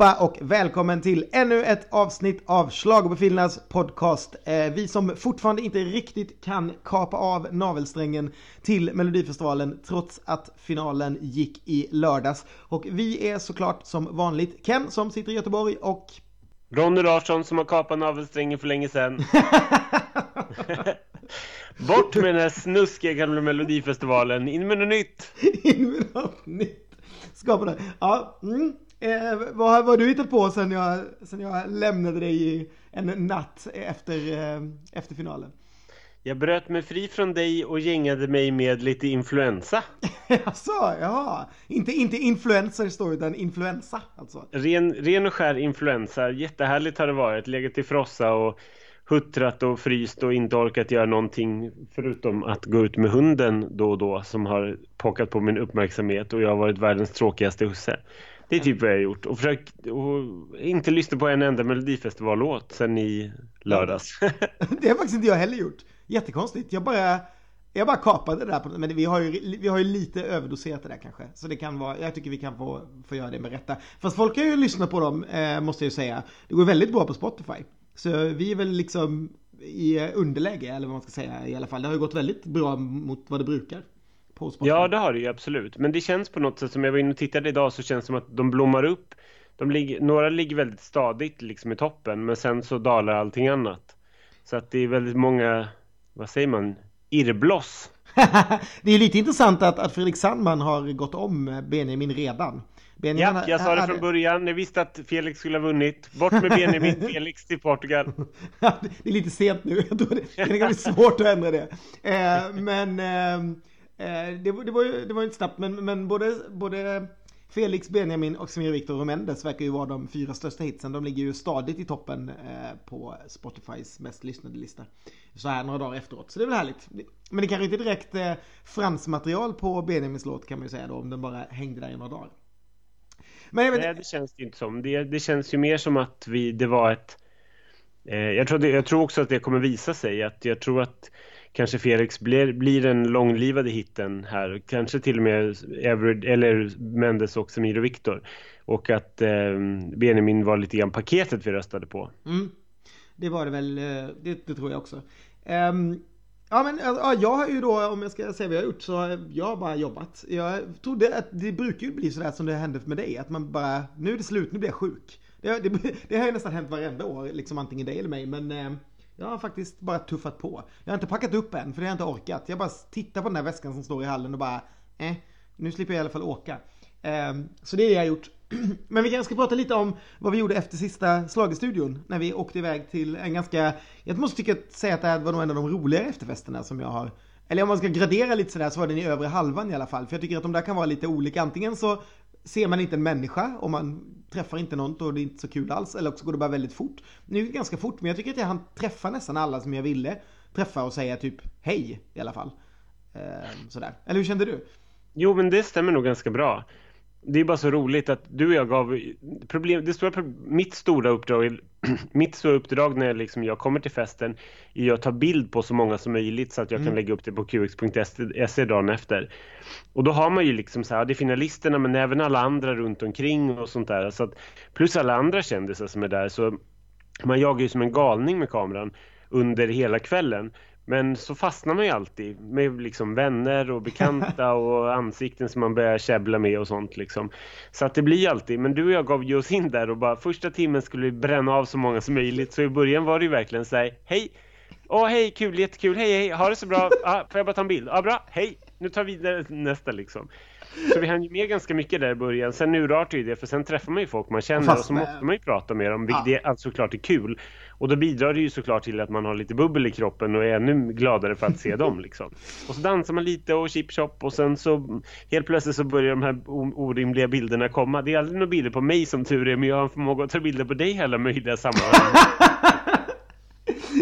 allihopa och välkommen till ännu ett avsnitt av Schlagerbefinnarnas podcast. Eh, vi som fortfarande inte riktigt kan kapa av navelsträngen till Melodifestivalen trots att finalen gick i lördags. Och vi är såklart som vanligt Ken som sitter i Göteborg och Ronny Larsson som har kapat navelsträngen för länge sedan. Bort med den här snuskiga gamla Melodifestivalen, in med något nytt! in med något nytt. Skapa det. Ja, mm. Eh, vad har du hittat på sen jag, sen jag lämnade dig i en natt efter, eh, efter finalen? Jag bröt mig fri från dig och gängade mig med lite influensa. Jaså, ja. Inte, inte influencer står utan influensa alltså. Ren, ren och skär influensa. Jättehärligt har det varit. Legat i frossa och huttrat och fryst och inte orkat göra någonting förutom att gå ut med hunden då och då som har pockat på min uppmärksamhet och jag har varit världens tråkigaste husse. Det är typ vad jag har gjort. Och försökt och inte lyssna på en enda Melodifestivallåt sen i lördags. det har faktiskt inte jag heller gjort. Jättekonstigt. Jag bara, jag bara kapade det där. På, men vi har, ju, vi har ju lite överdoserat det där kanske. Så det kan vara, jag tycker vi kan få, få göra det med rätta. Fast folk har ju lyssnat på dem, eh, måste jag ju säga. Det går väldigt bra på Spotify. Så vi är väl liksom i underläge, eller vad man ska säga i alla fall. Det har ju gått väldigt bra mot vad det brukar. Ja, det har det ju absolut. Men det känns på något sätt som jag var inne och tittade idag så känns det som att de blommar upp. De ligger, några ligger väldigt stadigt liksom i toppen men sen så dalar allting annat. Så att det är väldigt många, vad säger man, irrbloss. det är lite intressant att, att Fredrik Sandman har gått om Benjamin redan. Benjamin ja, jag sa det från början. Jag visste att Felix skulle ha vunnit. Bort med Benjamin Felix till Portugal. det är lite sent nu. Jag tror det, det kan bli svårt att ändra det. Eh, men Eh, det, det, var ju, det var inte snabbt, men, men både, både Felix, Benjamin och Samir Viktor och Mendes verkar ju vara de fyra största hitsen. De ligger ju stadigt i toppen eh, på Spotifys mest lyssnade lista. Så här några dagar efteråt. Så det är väl härligt. Men det kanske inte direkt eh, fransmaterial på Benjamins låt kan man ju säga då om den bara hängde där i några dagar. Men jag vet... Nej, det känns det inte som. Det, det känns ju mer som att vi, det var ett... Eh, jag, tror det, jag tror också att det kommer visa sig. Att jag tror att kanske Felix blir, blir den långlivade hitten här. Kanske till och med Everett, eller Mendes och Samir och Viktor. Och att eh, Benjamin var lite grann paketet vi röstade på. Mm. Det var det väl, eh, det, det tror jag också. Um, ja men eh, ja, jag har ju då, om jag ska säga vad jag har gjort, så har jag bara jobbat. Jag trodde att det brukar ju bli sådär som det hände med dig, att man bara, nu är det slut, nu blir jag sjuk. Det, det, det har ju nästan hänt varenda år, liksom antingen dig eller mig, men eh, jag har faktiskt bara tuffat på. Jag har inte packat upp än, för det har jag inte orkat. Jag bara tittar på den där väskan som står i hallen och bara, eh, nu slipper jag i alla fall åka. Um, så det är det jag har gjort. Men vi kanske ska prata lite om vad vi gjorde efter sista slagestudion när vi åkte iväg till en ganska, jag måste tycka, säga att det här var nog en av de roligare efterfesterna som jag har eller om man ska gradera lite sådär så var den i övre halvan i alla fall. För jag tycker att de där kan vara lite olika. Antingen så ser man inte en människa och man träffar inte någon och det är inte så kul alls. Eller också går det bara väldigt fort. Nu är det ganska fort men jag tycker att jag hann träffa nästan alla som jag ville träffa och säga typ hej i alla fall. Ehm, sådär. Eller hur kände du? Jo men det stämmer nog ganska bra det är bara så roligt att du och jag gav problem, det stora, mitt stora uppdrag mitt stora uppdrag när liksom jag kommer till festen är att ta bild på så många som möjligt så att jag mm. kan lägga upp det på qx.se dagen efter. Och då har man ju liksom så här, det är finalisterna men även alla andra runt omkring och sånt där. Så att, plus alla andra kändisar som är där så man jagar ju som en galning med kameran under hela kvällen. Men så fastnar man ju alltid med liksom vänner och bekanta och ansikten som man börjar käbbla med och sånt liksom. Så att det blir alltid, men du och jag gav ju oss in där och bara första timmen skulle vi bränna av så många som möjligt. Så i början var det ju verkligen så här, hej! Åh hej, kul, jättekul, hej hej, ha det så bra, ah, får jag bara ta en bild? Ja ah, bra, hej! Nu tar vi nästa liksom. Så vi hann ju med ganska mycket där i början. Sen urartar ju det, för sen träffar man ju folk man känner och, och så måste man ju prata med dem, vilket ja. alltså såklart är kul. Och då bidrar det ju såklart till att man har lite bubbel i kroppen och är ännu gladare för att se dem liksom. Och så dansar man lite och chip-chop och sen så helt plötsligt så börjar de här orimliga bilderna komma. Det är aldrig några bilder på mig som tur är, men jag har en förmåga att ta bilder på dig i alla möjliga sammanhang.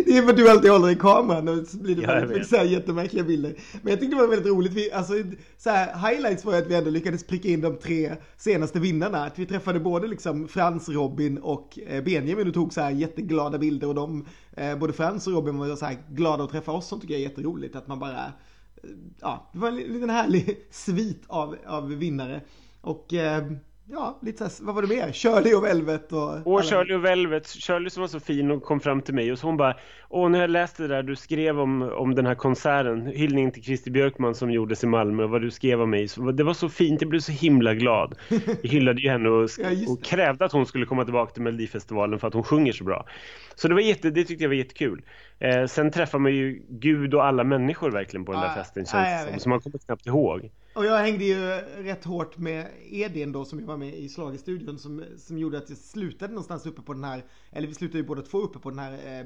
Det är för att du alltid håller i kameran och så blir det ja, väldigt så här jättemärkliga bilder. Men jag tyckte det var väldigt roligt. Vi, alltså, så här, highlights var ju att vi ändå lyckades pricka in de tre senaste vinnarna. Att vi träffade både liksom Frans, Robin och eh, Benjamin och tog så här jätteglada bilder. Och de, eh, både Frans och Robin var så här glada att träffa oss. Som tycker jag är jätteroligt. Att man bara, eh, ja, det var en liten härlig svit av, av vinnare. Och eh, ja, lite så vad var det mer? Shirley och Velvet och... Och Shirley och Velvet, Shirley som var så fin och kom fram till mig och så hon bara Åh, när jag läste det där du skrev om, om den här konserten, hyllning till Christer Björkman som gjordes i Malmö och vad du skrev om mig, så, det var så fint, jag blev så himla glad. Jag hyllade ju henne och, ja, och krävde att hon skulle komma tillbaka till Melodifestivalen för att hon sjunger så bra. Så det var jätte, det tyckte jag var jättekul. Eh, sen träffar man ju Gud och alla människor verkligen på den där festen känns det som, som man kommer knappt ihåg. Och jag hängde ju rätt hårt med Edin då som jag var med i Slagestudion som, som gjorde att jag slutade någonstans uppe på den här, eller vi slutade ju båda två uppe på den här eh,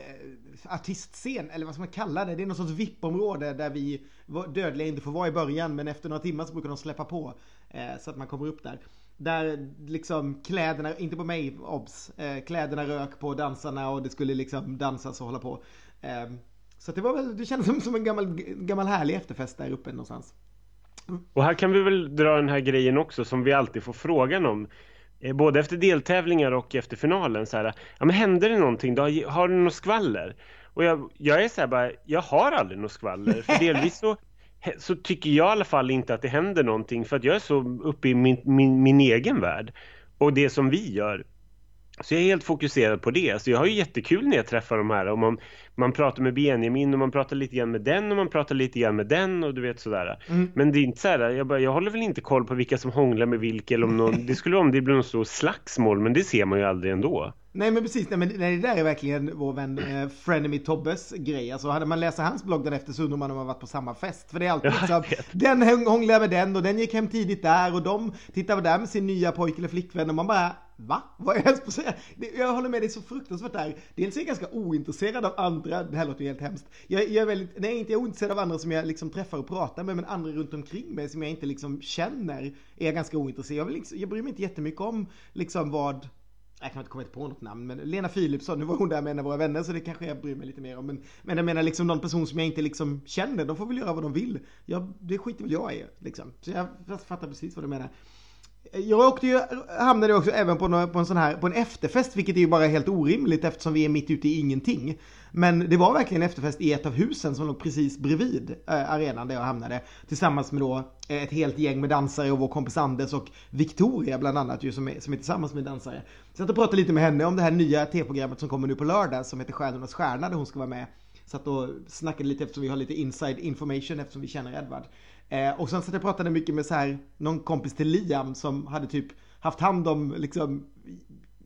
eh, artistscen, eller vad ska man kalla det? Det är någon sorts VIP-område där vi dödliga inte får vara i början men efter några timmar så brukar de släppa på eh, så att man kommer upp där. Där liksom kläderna, inte på mig obs, eh, kläderna rök på dansarna och det skulle liksom dansas och hålla på. Eh, så det var väl, det kändes som, som en gammal, gammal härlig efterfest där uppe någonstans. Och här kan vi väl dra den här grejen också som vi alltid får frågan om. Eh, både efter deltävlingar och efter finalen. Så här, ja, men händer det någonting? Då? Har du något skvaller? Och jag, jag är så här bara, jag har aldrig något skvaller. För delvis så, så tycker jag i alla fall inte att det händer någonting. För att jag är så uppe i min, min, min egen värld. Och det som vi gör. Så jag är helt fokuserad på det. Så jag har ju jättekul när jag träffar de här. Och man, man pratar med Benjamin och man pratar lite grann med den och man pratar lite grann med den och du vet sådär. Mm. Men det är inte så här, jag, bara, jag håller väl inte koll på vilka som hånglar med vilka eller om någon, det skulle vara om det blir någon stor slagsmål men det ser man ju aldrig ändå. Nej men precis, nej, men nej, det där är verkligen vår vän eh, Frenemy Tobbes grej. Alltså hade man läser hans blogg den efter så undrar man om man varit på samma fest. För det är alltid liksom, den hånglar med den och den gick hem tidigt där och de tittar där med sin nya pojke eller flickvän och man bara Va? Vad är jag på att säga? Jag håller med dig så fruktansvärt där. Dels är jag ganska ointresserad av andra, det här låter ju helt hemskt. Jag, jag är väldigt, nej inte jag är ointresserad av andra som jag liksom träffar och pratar med, men andra runt omkring mig som jag inte liksom känner är jag ganska ointresserad. Jag, vill liksom, jag bryr mig inte jättemycket om liksom vad jag kan inte komma på något namn, men Lena Philipsson, nu var hon där med en av våra vänner så det kanske jag bryr mig lite mer om. Men, men jag menar liksom någon person som jag inte liksom känner, de får väl göra vad de vill. Jag, det skiter väl jag i liksom. Så jag fattar precis vad du menar. Jag åkte ju, hamnade också även på, någon, på en sån här, på en efterfest, vilket är ju bara helt orimligt eftersom vi är mitt ute i ingenting. Men det var verkligen efterfest i ett av husen som låg precis bredvid eh, arenan där jag hamnade. Tillsammans med då eh, ett helt gäng med dansare och vår kompis Anders och Victoria bland annat ju som är, som är tillsammans med dansare. Så jag pratade lite med henne om det här nya T-programmet som kommer nu på lördag som heter Stjärnornas stjärna där hon ska vara med. Satt och snackade lite eftersom vi har lite inside information eftersom vi känner Edvard. Eh, och sen satt jag pratade mycket med så här, någon kompis till Liam som hade typ haft hand om liksom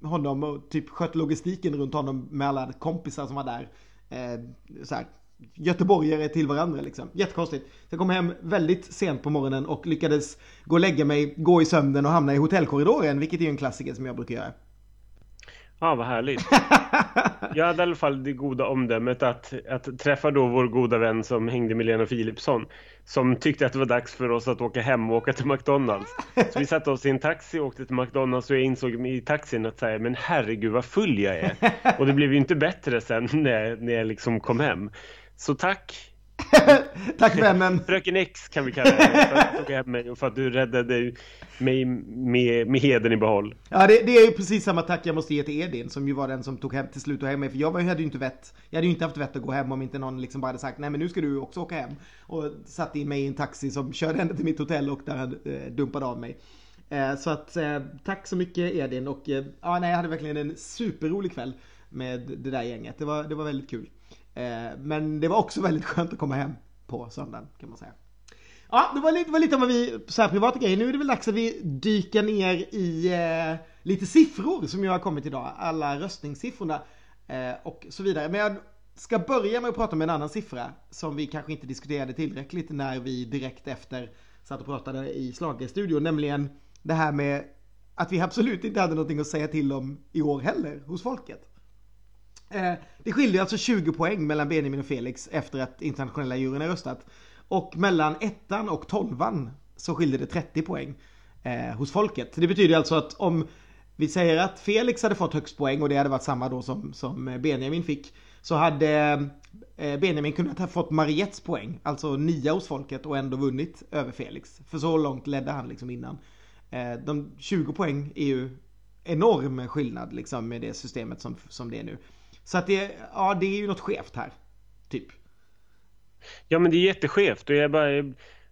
honom och typ skött logistiken runt honom med alla kompisar som var där. Eh, så här, göteborgare till varandra liksom. Jättekonstigt. Så jag kom hem väldigt sent på morgonen och lyckades gå och lägga mig, gå i sömnen och hamna i hotellkorridoren, vilket är en klassiker som jag brukar göra. Ja, vad härligt. Jag hade i alla fall det goda omdömet att, att träffa då vår goda vän som hängde med Lena Philipsson. Som tyckte att det var dags för oss att åka hem och åka till McDonalds. Så vi satte oss i en taxi och åkte till McDonalds och jag insåg i taxin att säga, men herregud vad full jag är. Och det blev ju inte bättre sen när, när jag liksom kom hem. Så tack Tack vännen. Fröken X kan vi kalla det. För att du tog hem mig och för att du räddade mig med, med heden i behåll. Ja, det, det, är ju precis samma tack jag måste ge till Edin som ju var den som tog hem till slut och hem mig. För jag hade ju inte vett. Jag hade ju inte haft vett att gå hem om inte någon liksom bara hade sagt nej men nu ska du också åka hem. Och satte in mig i en taxi som körde henne till mitt hotell och där han eh, dumpade av mig. Eh, så att eh, tack så mycket Edin och eh, ja, nej, jag hade verkligen en superrolig kväll med det där gänget. Det var, det var väldigt kul. Eh, men det var också väldigt skönt att komma hem på söndagen kan man säga. Ja, det var lite, var lite om vad vi, så här privata grejer. Nu är det väl dags att vi dyker ner i eh, lite siffror som jag har kommit idag. Alla röstningssiffrorna eh, och så vidare. Men jag ska börja med att prata om en annan siffra som vi kanske inte diskuterade tillräckligt när vi direkt efter satt och pratade i Slagerstudion. Nämligen det här med att vi absolut inte hade någonting att säga till om i år heller hos folket. Eh, det skiljer alltså 20 poäng mellan Benjamin och Felix efter att internationella juryn har röstat. Och mellan ettan och tolvan så skiljer det 30 poäng eh, hos folket. Det betyder alltså att om vi säger att Felix hade fått högst poäng och det hade varit samma då som, som Benjamin fick. Så hade eh, Benjamin kunnat ha fått Mariettes poäng, alltså nia hos folket och ändå vunnit över Felix. För så långt ledde han liksom innan. Eh, de 20 poäng är ju enorm skillnad liksom med det systemet som, som det är nu. Så att det, ja, det är ju något skevt här. Typ. Ja men det är jätteskevt och jag bara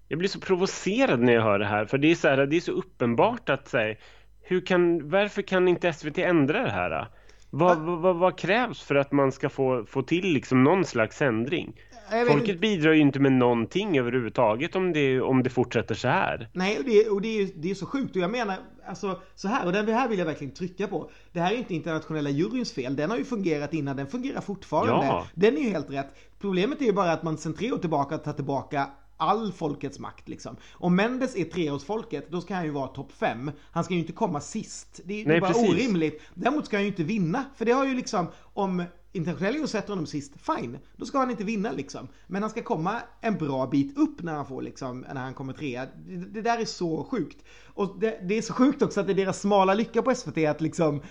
jag blir så provocerad när jag hör det här, för det är så, här, det är så uppenbart att säga, hur kan, varför kan inte SVT ändra det här? Vad, vad, vad, krävs för att man ska få, få till liksom någon slags ändring? Folket inte. bidrar ju inte med någonting överhuvudtaget om det, om det fortsätter så här. Nej, och det, och det, är, det är så sjukt. Och jag menar, alltså så här, och det här vill jag verkligen trycka på. Det här är inte internationella juryns fel. Den har ju fungerat innan, den fungerar fortfarande. Ja. Den är ju helt rätt. Problemet är ju bara att man sen tre år tillbaka tar tillbaka all folkets makt liksom. Om Mendes är treårsfolket, då ska han ju vara topp fem. Han ska ju inte komma sist. Det är, Nej, bara precis. orimligt. Däremot ska han ju inte vinna. För det har ju liksom, om internationella ju sätter honom sist, fine. Då ska han inte vinna liksom. Men han ska komma en bra bit upp när han får liksom, när han kommer trea. Det, det där är så sjukt. Och det, det, är så sjukt också att det är deras smala lycka på SVT att liksom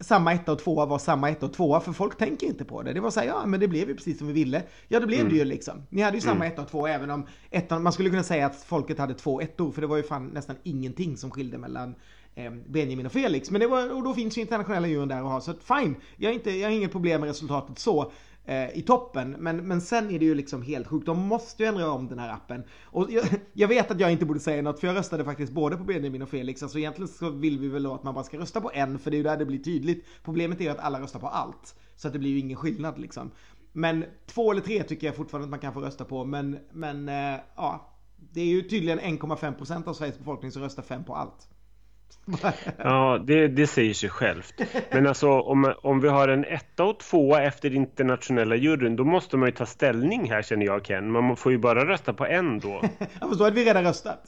samma etta och tvåa var samma etta och tvåa, för folk tänker inte på det. Det var så här, ja men det blev ju precis som vi ville. Ja det blev mm. det ju liksom. Ni hade ju samma mm. etta och tvåa även om ettan, man skulle kunna säga att folket hade två ettor, för det var ju fan nästan ingenting som skilde mellan Eh, Benjamin och Felix. Men det var, och då finns ju internationella juryn där och ha, så att fine. Jag har, inte, jag har inget problem med resultatet så eh, i toppen. Men, men sen är det ju liksom helt sjukt. De måste ju ändra om den här appen. Och jag, jag, vet att jag inte borde säga något för jag röstade faktiskt både på Benjamin och Felix. Alltså egentligen så vill vi väl då att man bara ska rösta på en för det är ju där det blir tydligt. Problemet är ju att alla röstar på allt. Så att det blir ju ingen skillnad liksom. Men två eller tre tycker jag fortfarande att man kan få rösta på. Men, men eh, ja. Det är ju tydligen 1,5% av Sveriges befolkning som röstar fem på allt. Ja, det, det säger sig själft. Men alltså om, om vi har en etta och tvåa efter internationella juryn, då måste man ju ta ställning här känner jag Ken. Man får ju bara rösta på en då. jag förstår att vi redan röstat.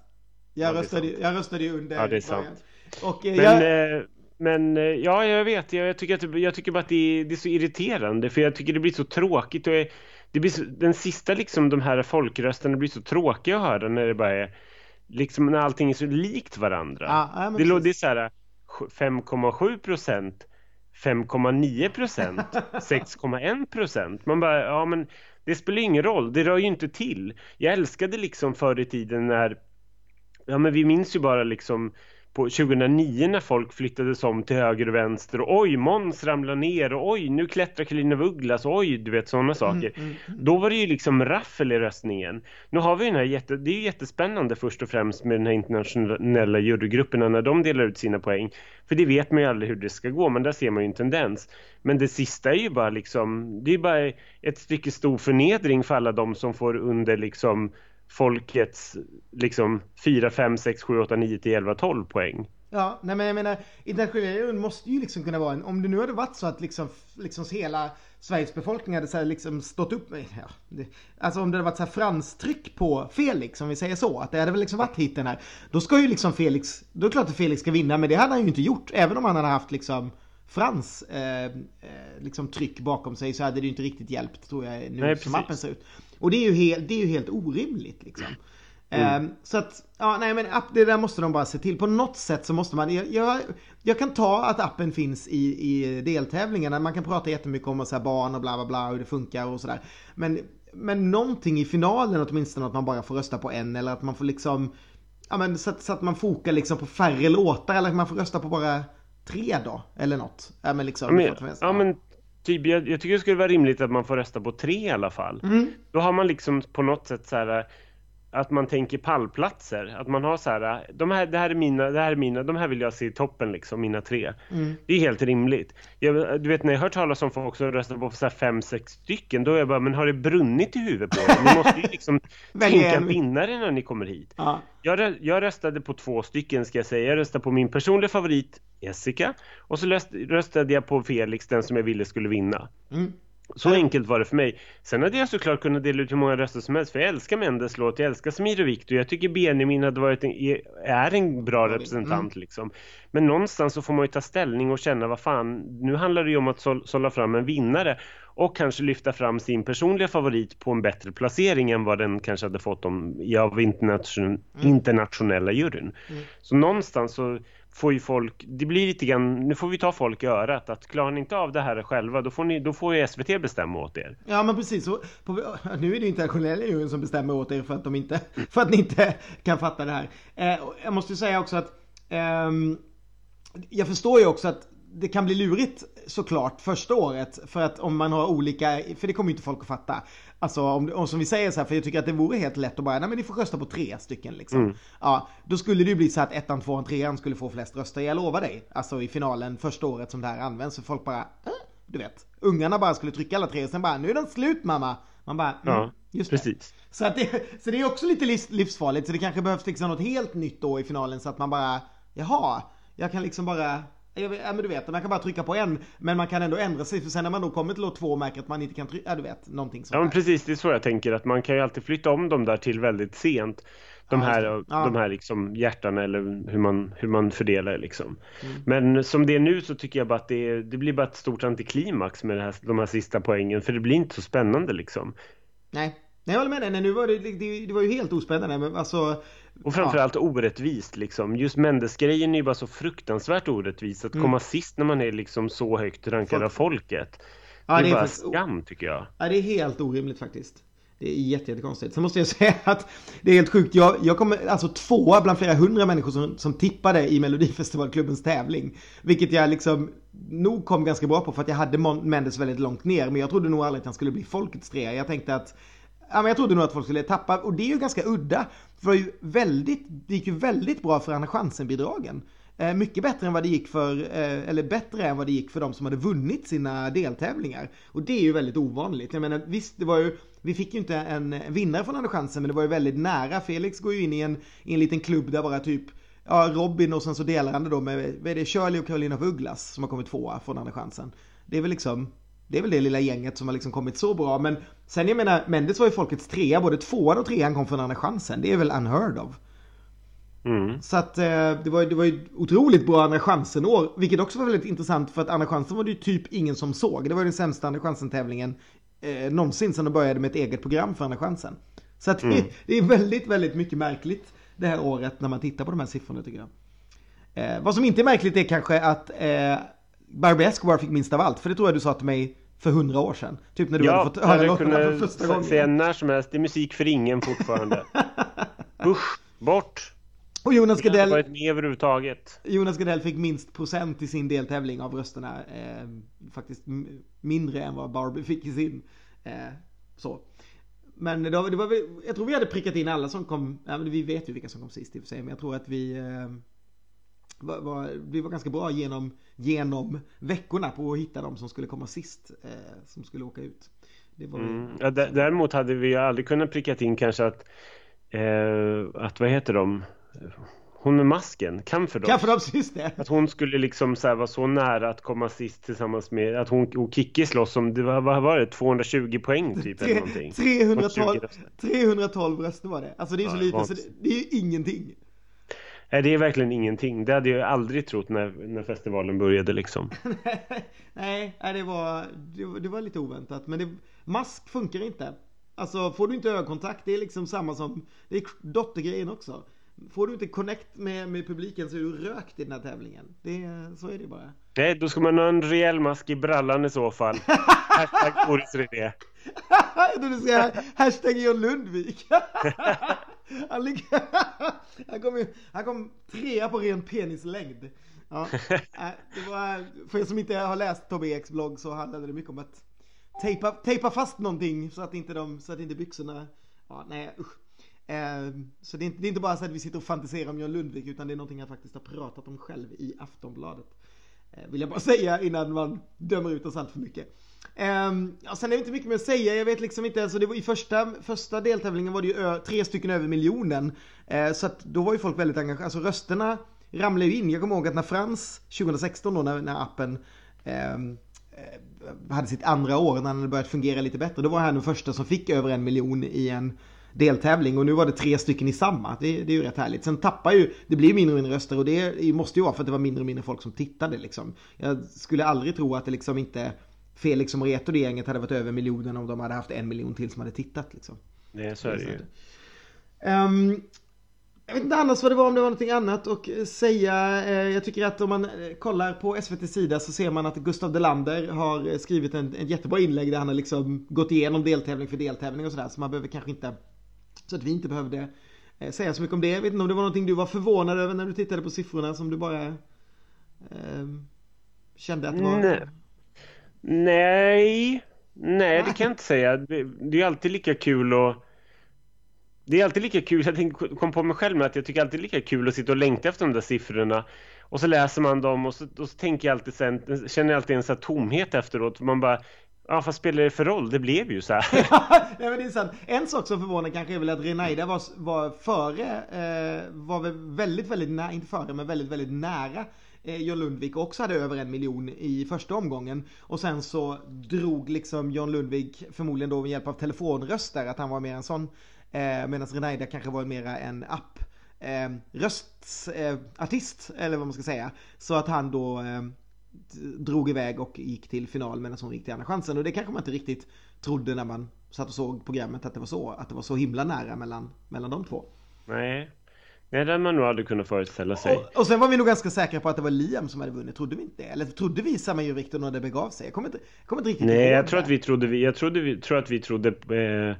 Jag, ja, röstade, jag röstade ju under Ja, det är sant. Och, eh, men, jag... eh, men eh, ja, jag vet. Jag, jag, tycker, att, jag tycker bara att det är, det är så irriterande, för jag tycker det blir så tråkigt. Och det blir så, den sista, liksom, de här folkrösterna blir så tråkiga att höra när det bara är liksom när allting är så likt varandra. Ja, det, låg, det är så här 5,7 procent 5,9 procent 6,1 procent Man bara, ja men det spelar ingen roll, det rör ju inte till. Jag älskade liksom förr i tiden när Ja men vi minns ju bara liksom på 2009 när folk flyttades om till höger och vänster och oj, Måns ramlar ner och oj, nu klättrar Carolina Vugglas och oj, du vet sådana mm, saker. Mm, mm, Då var det ju liksom raffel i röstningen. Nu har vi den här jätte, det är ju jättespännande först och främst med den här internationella jurygrupperna när de delar ut sina poäng. För det vet man ju aldrig hur det ska gå, men där ser man ju en tendens. Men det sista är ju bara liksom, det är bara ett stycke stor förnedring för alla de som får under liksom folkets liksom 4, 5, 6, 7, 8, 9, 10, 11, 12 poäng. Ja, nej men jag menar internationella måste ju liksom kunna vara en, om det nu hade varit så att liksom, liksom hela Sveriges befolkning hade så här liksom stått upp ja, det, alltså om det hade varit så här franstryck på Felix, om vi säger så, att det hade väl liksom varit hitten här. Då ska ju liksom Felix, då är det klart att Felix ska vinna, men det hade han ju inte gjort, även om han hade haft liksom Frans eh, eh, liksom tryck bakom sig så hade det ju inte riktigt hjälpt tror jag nu Nej, som appen ser ut. Och det är ju helt, det är ju helt orimligt liksom. Mm. Eh, så att, ja nej men app, det där måste de bara se till. På något sätt så måste man, jag, jag, jag kan ta att appen finns i, i deltävlingarna. Man kan prata jättemycket om så här barn och bla bla bla hur det funkar och sådär. Men, men någonting i finalen åtminstone att man bara får rösta på en eller att man får liksom Ja men så att, så att man fokar liksom på färre låtar eller att man får rösta på bara tre då, eller något. Ja men liksom. Men, ja men typ, jag, jag, tycker det skulle vara rimligt att man får rösta på tre i alla fall. Mm. Då har man liksom på något sätt så här att man tänker pallplatser. Att man har så här, de här, det här är mina, det här är mina, de här vill jag se i toppen liksom, mina tre. Mm. Det är helt rimligt. Jag, du vet när jag hör talas om folk som röstar på så här fem, sex stycken, då är jag bara, men har det brunnit i huvudet på er? Ni måste ju liksom tänka vinnare när ni kommer hit. Ja. Jag, jag röstade på två stycken ska jag säga. Jag röstade på min personliga favorit Jessica och så röstade jag på Felix, den som jag ville skulle vinna. Mm. Så enkelt var det för mig. Sen hade jag såklart kunnat dela ut hur många röster som helst för jag älskar Mendes låt, jag älskar Samir Viktor, jag tycker Benjamin hade varit en, är en bra representant mm. liksom. Men någonstans så får man ju ta ställning och känna vad fan, nu handlar det ju om att sålla fram en vinnare och kanske lyfta fram sin personliga favorit på en bättre placering än vad den kanske hade fått om, av internation, mm. internationella juryn. Mm. Så någonstans så får ju folk, det blir lite grann, nu får vi ta folk i örat att klarar ni inte av det här själva då får, ni, då får ju SVT bestämma åt er. Ja men precis, och på, nu är det ju internationella juryn som bestämmer åt er för att de inte, för att ni inte kan fatta det här. Eh, jag måste ju säga också att eh, jag förstår ju också att det kan bli lurigt såklart första året för att om man har olika, för det kommer ju inte folk att fatta. Alltså om, om som vi säger så här, för jag tycker att det vore helt lätt att bara, nej men ni får rösta på tre stycken liksom. Mm. Ja, då skulle det ju bli så att ettan, tvåan, trean skulle få flest röster, jag lovar dig. Alltså i finalen första året som det här används, så folk bara, äh, du vet. Ungarna bara skulle trycka alla tre och sen bara, nu är den slut mamma. Man bara, mm, ja, just precis. Det. Så, att det, så det är också lite livsfarligt, så det kanske behövs liksom något helt nytt då i finalen så att man bara, jaha, jag kan liksom bara Ja men du vet, man kan bara trycka på en men man kan ändå ändra sig för sen när man då kommer till år två och märker att man inte kan trycka, ja du vet, någonting sånt Ja men precis, det är så jag tänker att man kan ju alltid flytta om dem där till väldigt sent. De här, ja. de här liksom hjärtan eller hur man, hur man fördelar liksom. Mm. Men som det är nu så tycker jag bara att det, det blir bara ett stort antiklimax med här, de här sista poängen för det blir inte så spännande liksom. Nej, Nej jag håller med dig, Nej, nu var det, det, det var ju helt ospännande men alltså och framförallt ja. orättvist liksom. Just Mendes-grejen är ju bara så fruktansvärt orättvist. Att mm. komma sist när man är liksom så högt rankad av folket. Ja, det är, det är bara skam tycker jag. Ja, det är helt orimligt faktiskt. Det är jättekonstigt. Sen måste jag säga att det är helt sjukt. Jag, jag kommer alltså tvåa bland flera hundra människor som, som tippade i Melodifestivalklubbens tävling. Vilket jag liksom nog kom ganska bra på för att jag hade Mendes väldigt långt ner. Men jag trodde nog aldrig att han skulle bli folkets trea. Jag tänkte att Ja, men jag trodde nog att folk skulle tappa och det är ju ganska udda. För det, ju väldigt, det gick ju väldigt bra för Anna Chansen-bidragen. Eh, mycket bättre än vad det gick för, eh, eller bättre än vad det gick för de som hade vunnit sina deltävlingar. Och det är ju väldigt ovanligt. Jag menar visst, det var ju, vi fick ju inte en vinnare från Anna Chansen men det var ju väldigt nära. Felix går ju in i en, i en liten klubb där bara typ Ja, Robin och sen så delar han det då med, vad är det, Shirley och Carolina Vugglas som har kommit tvåa från Andra chansen. Det är väl liksom, det är väl det lilla gänget som har liksom kommit så bra. Men sen jag menar, Mendes var ju folkets trea. Både tvåan och trean kom från andra chansen. Det är väl unheard of. Mm. Så att eh, det var, det var ju otroligt bra andra chansen-år. Vilket också var väldigt intressant för att andra chansen var det ju typ ingen som såg. Det var ju den sämsta andra chansen-tävlingen eh, någonsin sen de började med ett eget program för andra chansen. Så att mm. det, det, är väldigt, väldigt mycket märkligt det här året när man tittar på de här siffrorna tycker jag. Eh, vad som inte är märkligt är kanske att eh, Barbie Escobar fick minst av allt. För det tror jag du sa till mig för hundra år sedan. Typ när du ja, hade fått höra låtarna för första gången. säga när som helst. Det är musik för ingen fortfarande. Usch, bort. Och Jonas Gardell... varit med överhuvudtaget. Jonas Gardell fick minst procent i sin deltävling av rösterna. Eh, faktiskt mindre än vad Barbie fick i sin. Eh, så. Men det var, det var, jag tror vi hade prickat in alla som kom, ja, vi vet ju vilka som kom sist i och för sig, men jag tror att vi eh, var, var, vi var ganska bra genom, genom veckorna på att hitta de som skulle komma sist. Eh, som skulle åka ut. Var... Mm. Ja, däremot hade vi aldrig kunnat pricka in kanske att, eh, att vad heter de? Hon med masken, Camferdorps. Camferdorps, just det. Att hon skulle liksom så vara så nära att komma sist tillsammans med, att hon och Kikki slåss om, det var, vad var det, 220 poäng typ eller någonting? 312, 312 röster var det. Alltså det är så ja, lite, så det, det är ju ingenting. Nej, det är verkligen ingenting. Det hade jag aldrig trott när, när festivalen började liksom. Nej, det var, det, var lite oväntat. Men det, mask funkar inte. Alltså får du inte ögonkontakt, det är liksom samma som, det är dottergrejen också. Får du inte connect med, med publiken så är du rökt i den här tävlingen. Det, så är det bara. Nej, då ska man ha en rejäl mask i brallan i så fall. Hashtag Boris trodde du säga hashtag John Lundvik. Han, ligger, han, kom, han kom trea på ren penislängd. Ja, äh, det var, för er som inte har läst Tobbe Eks blogg så handlade det mycket om att tejpa, tejpa fast någonting så att inte, de, så att inte byxorna... Ja, nej usch. Eh, så det är, inte, det är, inte, bara så att vi sitter och fantiserar om John Lundvik utan det är någonting jag faktiskt har pratat om själv i Aftonbladet. Eh, vill jag bara säga innan man dömer ut oss allt för mycket. Um, ja, sen är det inte mycket mer att säga. Jag vet liksom inte. Alltså det var, I första, första deltävlingen var det ju ö, tre stycken över miljonen. Uh, så att då var ju folk väldigt engagerade. Alltså rösterna ramlade ju in. Jag kommer ihåg att när Frans 2016 då när, när appen um, hade sitt andra år, när den hade börjat fungera lite bättre. Då var han den första som fick över en miljon i en deltävling och nu var det tre stycken i samma. Det, det är ju rätt härligt. Sen tappar ju, det blir mindre och mindre röster och det måste ju vara för att det var mindre och mindre folk som tittade liksom. Jag skulle aldrig tro att det liksom inte Felix och Moreto det gänget hade varit över miljonen om de hade haft en miljon till som hade tittat liksom. Nej, så är det ju. Um, jag vet inte annars vad det var om det var någonting annat och säga. Eh, jag tycker att om man eh, kollar på SVT sida så ser man att Gustav Delander har eh, skrivit en, en jättebra inlägg där han har liksom gått igenom deltävling för deltävling och sådär. Så man behöver kanske inte, så att vi inte behövde eh, säga så mycket om det. Jag vet inte om det var någonting du var förvånad över när du tittade på siffrorna som du bara... Eh, Kände att det var... Nej. Nej, nej det kan jag inte säga. Det, det är alltid lika kul att det är alltid lika kul, jag kom på mig själv med att jag tycker alltid lika kul att sitta och längta efter de där siffrorna. Och så läser man dem och så, och så tänker jag alltid sen, känner jag alltid en sån tomhet efteråt. Man bara, ja vad spelar det för roll? Det blev ju så här. Nej, men det är sant. En sak som förvånar kanske är väl att Renaida var, var före, eh, var väl väldigt, väldigt nära, inte före, men väldigt, väldigt nära eh, John Lundvik också hade över en miljon i första omgången. Och sen så drog liksom John Lundvik förmodligen då med hjälp av telefonröster att han var mer en sån Eh, Medan Renaida kanske var mera en app eh, röstartist eh, eller vad man ska säga. Så att han då eh, drog iväg och gick till final medan hon gick till andra chansen. Och det kanske man inte riktigt trodde när man satt och såg programmet att det var så. Att det var så himla nära mellan, mellan de två. Nej. Nej, det hade man nog aldrig kunnat föreställa sig. Och, och sen var vi nog ganska säkra på att det var Liam som hade vunnit. Trodde vi inte det? Eller trodde vi samma Victor när det begav sig? Jag kommer inte, jag kommer inte riktigt Nej, jag tror att vi trodde, jag trodde vi, tror att vi trodde eh,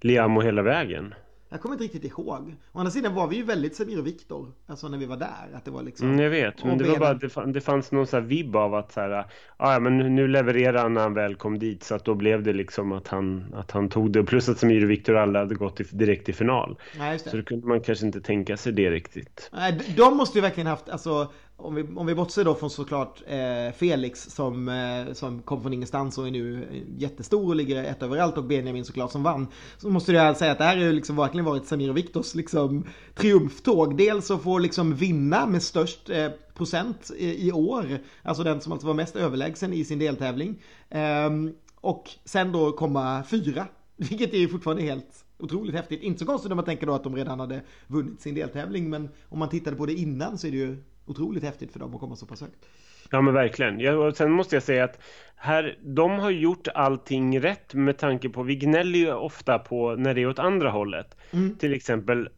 Liamo hela vägen. Jag kommer inte riktigt ihåg. Å andra sidan var vi ju väldigt Samir och Viktor. Alltså när vi var där. Att det var liksom... Mm, jag vet. Men det var bara det, det fanns någon sån här vibb av att så här, ah, ja men nu levererar han när han väl kom dit. Så att då blev det liksom att han, att han tog det. Plus att Samir och Viktor alla hade gått direkt till final. Nej, så då kunde man kanske inte tänka sig det riktigt. Nej, de måste ju verkligen haft, alltså om vi, om vi bortser då från såklart eh, Felix som, eh, som kom från ingenstans och är nu jättestor och ligger ett överallt och Benjamin såklart som vann. Så måste jag säga att det här har ju liksom verkligen varit Samir och Viktors liksom triumftåg. Dels att få liksom vinna med störst eh, procent i, i, år. Alltså den som alltså var mest överlägsen i sin deltävling. Ehm, och sen då komma fyra. Vilket är ju fortfarande helt otroligt häftigt. Inte så konstigt om man tänker då att de redan hade vunnit sin deltävling. Men om man tittade på det innan så är det ju otroligt häftigt för dem att komma så pass högt. Ja men verkligen. Ja, och sen måste jag säga att här, de har gjort allting rätt med tanke på, vi gnäller ju ofta på när det är åt andra hållet. Mm. Till exempel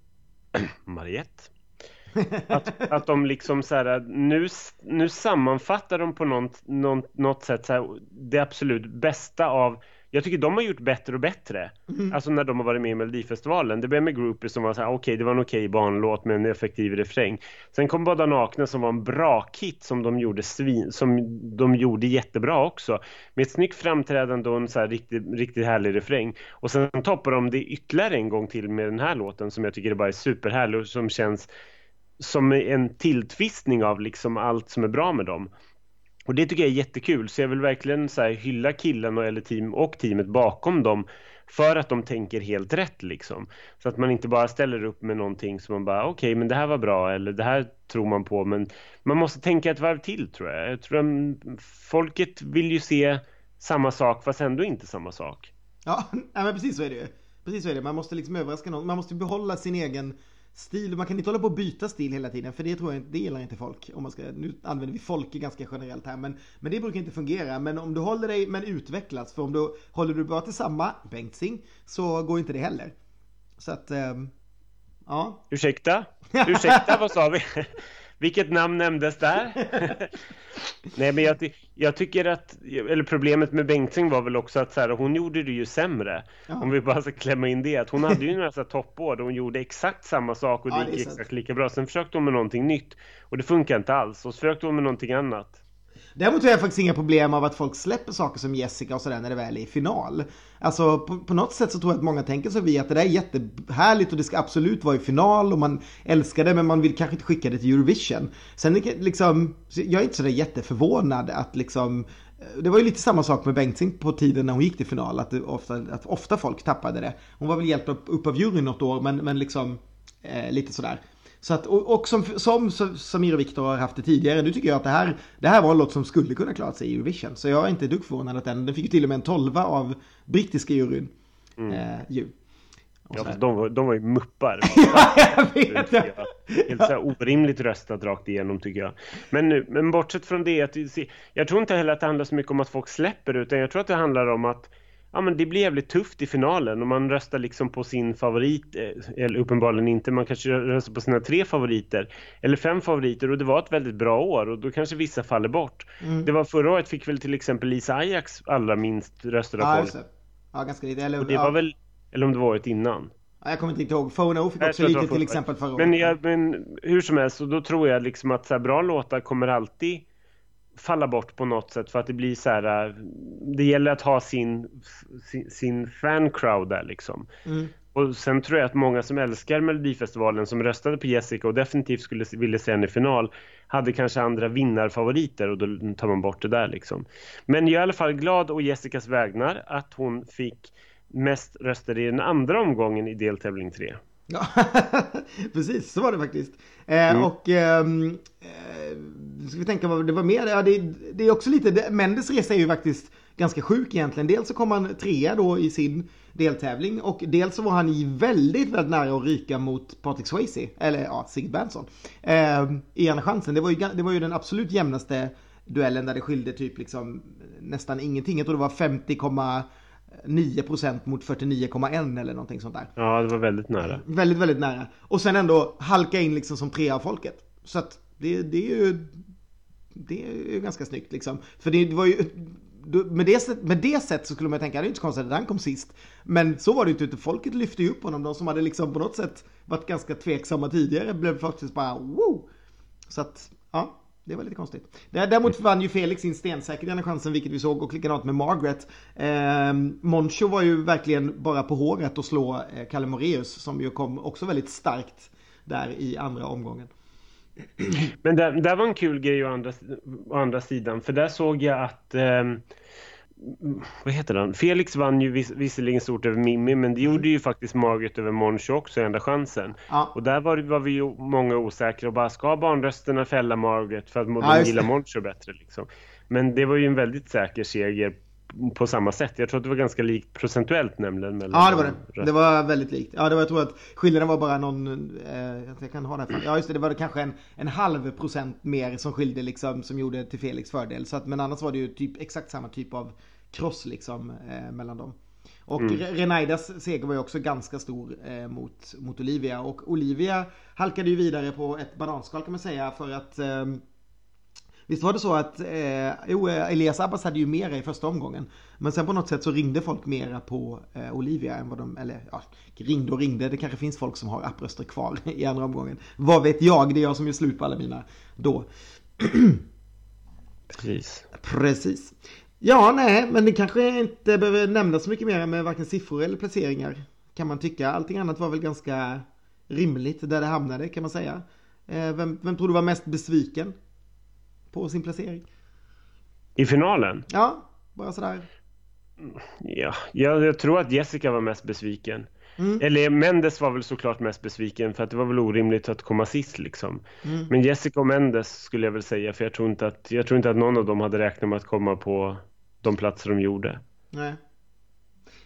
Mariette. Att, att de liksom så här, nu, nu sammanfattar de på något, något, något sätt så här, det absolut bästa av jag tycker de har gjort bättre och bättre. Mm. Alltså när de har varit med i Melodifestivalen. Det började med Groupie som var så här, okej okay, det var en okej okay barnlåt med en effektiv refräng. Sen kom Bada Nakna som var en bra kit som de gjorde svin, som de gjorde jättebra också. Med ett snyggt framträdande och en så här riktigt, riktigt härlig refräng. Och sen toppar de det ytterligare en gång till med den här låten som jag tycker är bara är superhärlig och som känns som en tilltvistning av liksom allt som är bra med dem. Och det tycker jag är jättekul, så jag vill verkligen så här, hylla killen och, eller team, och teamet bakom dem för att de tänker helt rätt liksom. Så att man inte bara ställer upp med någonting som man bara okej okay, men det här var bra eller det här tror man på men man måste tänka ett varv till tror jag. Jag tror att folket vill ju se samma sak fast ändå inte samma sak. Ja, men precis så är det ju. Precis så är det. Man måste liksom överraska någon. Man måste behålla sin egen stil. Man kan inte hålla på och byta stil hela tiden för det tror jag det gillar inte folk. Om man ska, nu använder vi folk ganska generellt här men, men det brukar inte fungera. Men om du håller dig men utvecklas för om du håller du bara till samma Bengtzing så går inte det heller. Så att, ähm, ja. Ursäkta? Ursäkta, vad sa vi? Vilket namn nämndes där? Nej men jag, jag, tycker att, eller problemet med Bengtzing var väl också att så här, hon gjorde det ju sämre. Ja. Om vi bara ska klämma in det. Att hon hade ju några toppår där hon gjorde exakt samma sak och det ja, gick exakt lika bra. Sen försökte hon med någonting nytt och det funkar inte alls. Och så försökte hon med någonting annat. Däremot har jag faktiskt inga problem av att folk släpper saker som Jessica och sådär när det väl är i final. Alltså på, på, något sätt så tror jag att många tänker så vi att det där är jättehärligt och det ska absolut vara i final och man älskar det men man vill kanske inte skicka det till Eurovision. Sen liksom, jag är inte sådär jätteförvånad att liksom eh, det var ju lite samma sak med Bengtzing på tiden när hon gick till final, att, eh, ofta, att ofta folk tappade det. Hon var väl hjälpt upp, upp av juryn något år, men, men liksom eh, lite sådär. Så att, och, och som, som Samir och Viktor har haft det tidigare, nu tycker jag att det här, det här var en låt som skulle kunna klara sig i Eurovision. Så jag är inte dugg förvånad att den, den fick ju till och med en tolva av brittiska juryn. Mm. Eh, ju. Ja, de, var, de var ju muppar. ja, jag vet. Ja. Helt så orimligt röstat rakt igenom tycker jag. Men, men bortsett från det, att, jag tror inte heller att det handlar så mycket om att folk släpper utan jag tror att det handlar om att ja, men det blir jävligt tufft i finalen och man röstar liksom på sin favorit, eh, eller uppenbarligen inte, man kanske röstar på sina tre favoriter eller fem favoriter och det var ett väldigt bra år och då kanske vissa faller bort. Mm. Det var förra året fick väl till exempel Lisa Ajax allra minst röster av ja, folk. Ja, ganska lite. Eller, och det ja. var väl, eller om det var året innan. Ja, jag kommer inte ihåg. Fono fick också lite till exempel förra året. Men, ja, men hur som helst, och då tror jag liksom att så här, bra låtar kommer alltid falla bort på något sätt för att det blir så här. Det gäller att ha sin, sin, sin fan crowd där liksom. Mm. Och sen tror jag att många som älskar Melodifestivalen som röstade på Jessica och definitivt skulle vilja se henne i final hade kanske andra vinnarfavoriter och då tar man bort det där liksom. Men jag är i alla fall glad och Jessicas vägnar att hon fick mest röster i den andra omgången i deltävling 3. Ja, precis så var det faktiskt. Eh, mm. Och ehm, eh, ska vi tänka vad det var mer? Ja, det, det är också lite, Mendes resa är ju faktiskt ganska sjuk egentligen. Dels så kom han trea då i sin deltävling och dels så var han väldigt, väldigt nära att ryka mot Patrick Swayze, eller ja, Sigrid Benson. Eh, I ena chansen. Det var, ju, det var ju den absolut jämnaste duellen där det skilde typ liksom nästan ingenting. Jag tror det var 50,9% mot 49,1 eller någonting sånt där. Ja, det var väldigt nära. Väldigt, väldigt nära. Och sen ändå halka in liksom som trea av folket. Så att det, det är ju det är ju ganska snyggt liksom. För det var ju med det, med det sätt så skulle man tänka, det är inte så konstigt att han kom sist. Men så var det inte, folket lyfte ju upp honom. De som hade liksom på något sätt varit ganska tveksamma tidigare blev faktiskt bara wow. Så att, ja. Det var lite konstigt. Däremot vann ju Felix sin stensäkert den chansen, vilket vi såg, och likadant med Margaret. Eh, Moncho var ju verkligen bara på håret att slå eh, Kalle Moreus, som ju kom också väldigt starkt där i andra omgången. Men det, där var en kul grej å andra, å andra sidan, för där såg jag att eh, vad heter han? Felix vann ju vis, visserligen stort över Mimmi, men det gjorde ju faktiskt Margaret över Moncho också i enda chansen. Ja. Och där var, var vi ju många osäkra och bara, ska barnrösterna fälla Margaret för att ja, de gillar Moncho bättre liksom? Men det var ju en väldigt säker seger på samma sätt. Jag tror att det var ganska likt procentuellt nämligen. Mellan ja, det var det. Det var väldigt likt. Ja, det var, jag tror att skillnaden var bara någon, eh, jag kan ha det här Ja, just det, det var kanske en, en halv procent mer som skilde liksom, som gjorde till Felix fördel. Så att, men annars var det ju typ exakt samma typ av cross liksom eh, mellan dem. Och mm. Renaidas seger var ju också ganska stor eh, mot, mot Olivia. Och Olivia halkade ju vidare på ett bananskal kan man säga för att eh, Visst var det så att eh, jo, Elias Abbas hade ju mera i första omgången. Men sen på något sätt så ringde folk mera på eh, Olivia än vad de, eller ja, ringde och ringde. Det kanske finns folk som har appröster kvar i andra omgången. Vad vet jag? Det är jag som gör slut på alla mina då. Precis. Precis. Ja, nej, men det kanske inte behöver nämnas så mycket mer med varken siffror eller placeringar. Kan man tycka. Allting annat var väl ganska rimligt där det hamnade kan man säga. Eh, vem, vem tror du var mest besviken? På sin placering? I finalen? Ja, bara sådär. Ja, jag, jag tror att Jessica var mest besviken. Mm. Eller Mendes var väl såklart mest besviken för att det var väl orimligt att komma sist liksom. Mm. Men Jessica och Mendes skulle jag väl säga för jag tror, inte att, jag tror inte att någon av dem hade räknat med att komma på de platser de gjorde. Nej.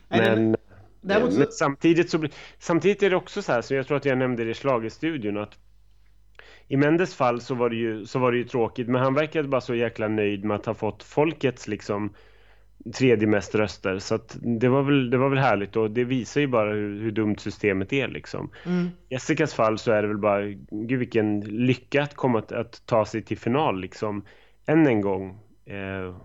Men, Nej, men samtidigt, så, samtidigt är det också så här, så jag tror att jag nämnde det i slagestudion att i Mendes fall så var, det ju, så var det ju tråkigt, men han verkade bara så jäkla nöjd med att ha fått folkets liksom tredje mest röster. Så det, var väl, det var väl härligt och det visar ju bara hur, hur dumt systemet är liksom. Mm. Jessicas fall så är det väl bara, gud vilken lycka att komma att, att ta sig till final liksom än en gång. Eh,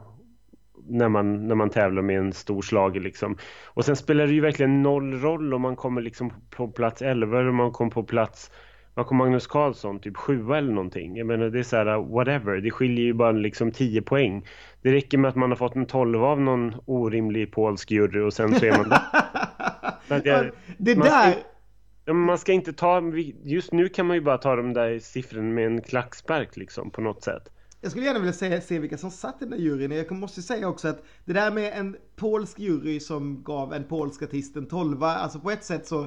när man, när man tävlar med en stor slager liksom. Och sen spelar det ju verkligen noll roll om man kommer liksom på plats 11 eller om man kommer på plats vad kom Magnus Karlsson? Typ sjua eller någonting. Jag menar det är så här, whatever. Det skiljer ju bara liksom 10 poäng. Det räcker med att man har fått en 12 av någon orimlig polsk jury och sen så är man där. det, det man där... Ska, man ska inte ta, just nu kan man ju bara ta de där siffrorna med en klackspark liksom på något sätt. Jag skulle gärna vilja se, se vilka som satt i den där juryn. Jag måste säga också att det där med en polsk jury som gav en polsk artist en tolva, alltså på ett sätt så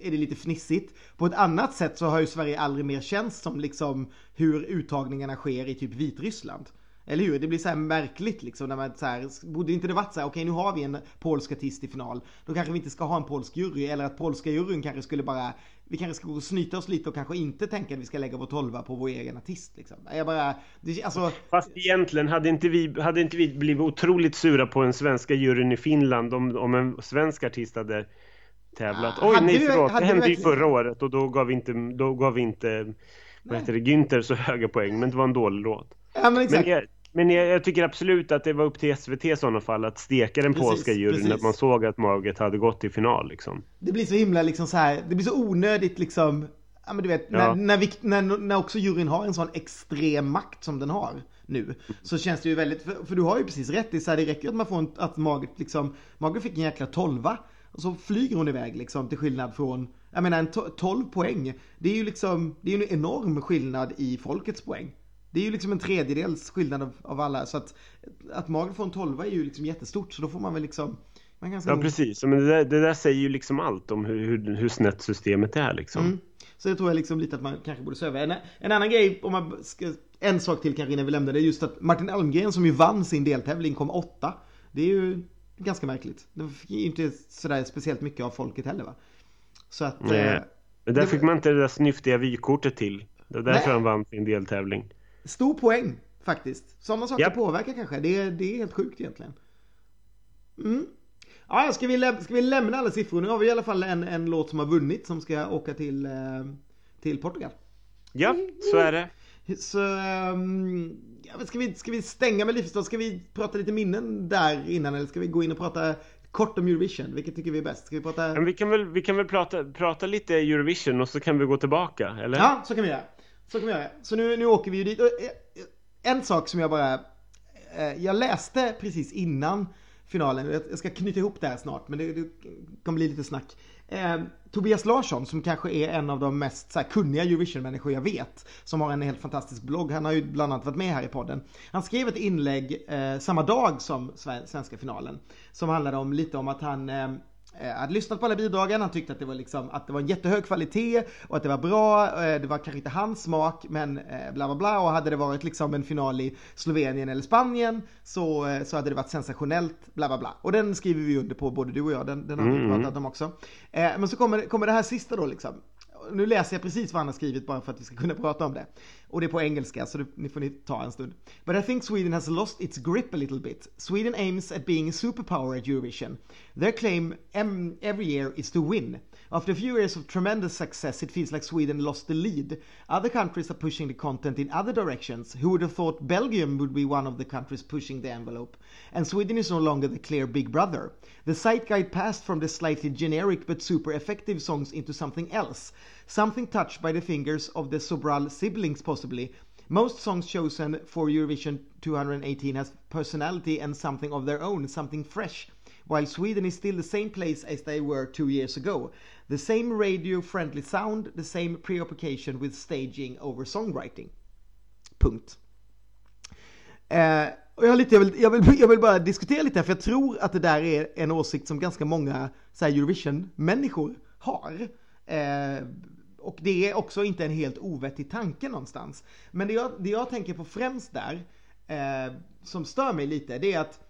är det lite fnissigt. På ett annat sätt så har ju Sverige aldrig mer känts som liksom hur uttagningarna sker i typ Vitryssland. Eller hur? Det blir så här märkligt liksom när man så här, borde inte det varit så här, okej okay, nu har vi en polsk artist i final, då kanske vi inte ska ha en polsk jury, eller att polska juryn kanske skulle bara, vi kanske ska gå och snyta oss lite och kanske inte tänka att vi ska lägga vår tolva på vår egen artist liksom. Jag bara, det, alltså... Fast egentligen hade inte vi, hade inte vi blivit otroligt sura på den svenska juryn i Finland om, om en svensk artist hade tävlat. Oj, nej förlåt, det hände ju förra året och då gav vi inte, då gav vi inte, vad heter det, Günther så höga poäng, men det var en dålig låt. Ja, men exakt. Men men jag, jag, tycker absolut att det var upp till SVT i sådana fall att steka den precis, polska juryn när man såg att Margaret hade gått till final liksom. Det blir så himla liksom så här, det blir så onödigt liksom Ja men du vet, ja. när, när, vi, när, när också juryn har en sån extrem makt som den har. nu. Så känns det ju väldigt, för, för du har ju precis rätt i så här, det räcker att man får en, att Margaret liksom, Margaret fick en jäkla tolva. Och så flyger hon iväg liksom till skillnad från, jag menar en 12 poäng. Det är ju liksom, det är ju en enorm skillnad i folkets poäng. Det är ju liksom en tredjedels skillnad av, av alla. Så att, att Margaret får en 12 är ju liksom jättestort. Så då får man väl liksom Ja, precis. Men det där, det där, säger ju liksom allt om hur, hur, hur snett systemet är liksom. Mm. Så det tror jag liksom lite att man kanske borde se över. En, en annan grej, om man ska, en sak till kanske innan vi lämnar det, är just att Martin Almgren som ju vann sin deltävling kom åtta. Det är ju ganska märkligt. Det fick ju inte sådär speciellt mycket av folket heller va. Så att... Nej. Eh, men där det, fick man inte det där snyftiga vykortet till. Det var därför han vann sin deltävling. Stor poäng faktiskt. Sådana saker yep. påverkar kanske. Det är, det är helt sjukt egentligen. Mm. Ja, ska vi, ska vi lämna alla siffror? Nu har vi i alla fall en, en låt som har vunnit som ska åka till, eh, till Portugal. Ja, så är det. Så, um, ja, ska, vi, ska vi stänga med Livsstad? Ska vi prata lite minnen där innan eller ska vi gå in och prata kort om Eurovision? Vilket tycker vi är bäst? Ska vi prata? Men vi kan väl, vi kan väl prata, prata lite Eurovision och så kan vi gå tillbaka, eller? Ja, så kan vi göra. Så kan vi göra. Så nu, nu åker vi ju dit. Eh, eh, en sak som jag bara... Eh, jag läste precis innan finalen. Jag ska knyta ihop det här snart, men det, det kommer bli lite snack. Eh, Tobias Larsson som kanske är en av de mest så här, kunniga Eurovision-människor jag vet. Som har en helt fantastisk blogg. Han har ju bland annat varit med här i podden. Han skrev ett inlägg eh, samma dag som svenska finalen. Som handlade om lite om att han Eh, hade lyssnat på alla bidragen, han tyckte att det var liksom att det var en jättehög kvalitet och att det var bra. Eh, det var kanske inte hans smak, men eh, bla bla bla. Och hade det varit liksom en final i Slovenien eller Spanien så, så hade det varit sensationellt, bla bla bla. Och den skriver vi under på, både du och jag, den, den har vi mm. pratat om också. Men så kommer, kommer det här sista då liksom nu läser jag precis vad han har skrivit bara för att vi ska kunna prata om det. Och det är på engelska så det, ni får ni ta en stund. But I think Sweden has lost its grip a little bit. Sweden aims at being a superpower at Eurovision. Their claim every year is to win. After a few years of tremendous success, it feels like Sweden lost the lead. Other countries are pushing the content in other directions. Who would have thought Belgium would be one of the countries pushing the envelope? And Sweden is no longer the clear big brother. The site guide passed from the slightly generic but super effective songs into something else. Something touched by the fingers of the Sobral siblings, possibly. Most songs chosen for Eurovision 218 has personality and something of their own, something fresh, while Sweden is still the same place as they were two years ago. The same radio-friendly sound, the same preoccupation with staging over songwriting. Punkt. Eh, och jag, lite, jag, vill, jag, vill, jag vill bara diskutera lite här, för jag tror att det där är en åsikt som ganska många Eurovision-människor har. Eh, och det är också inte en helt ovettig tanke någonstans. Men det jag, det jag tänker på främst där, eh, som stör mig lite, det är att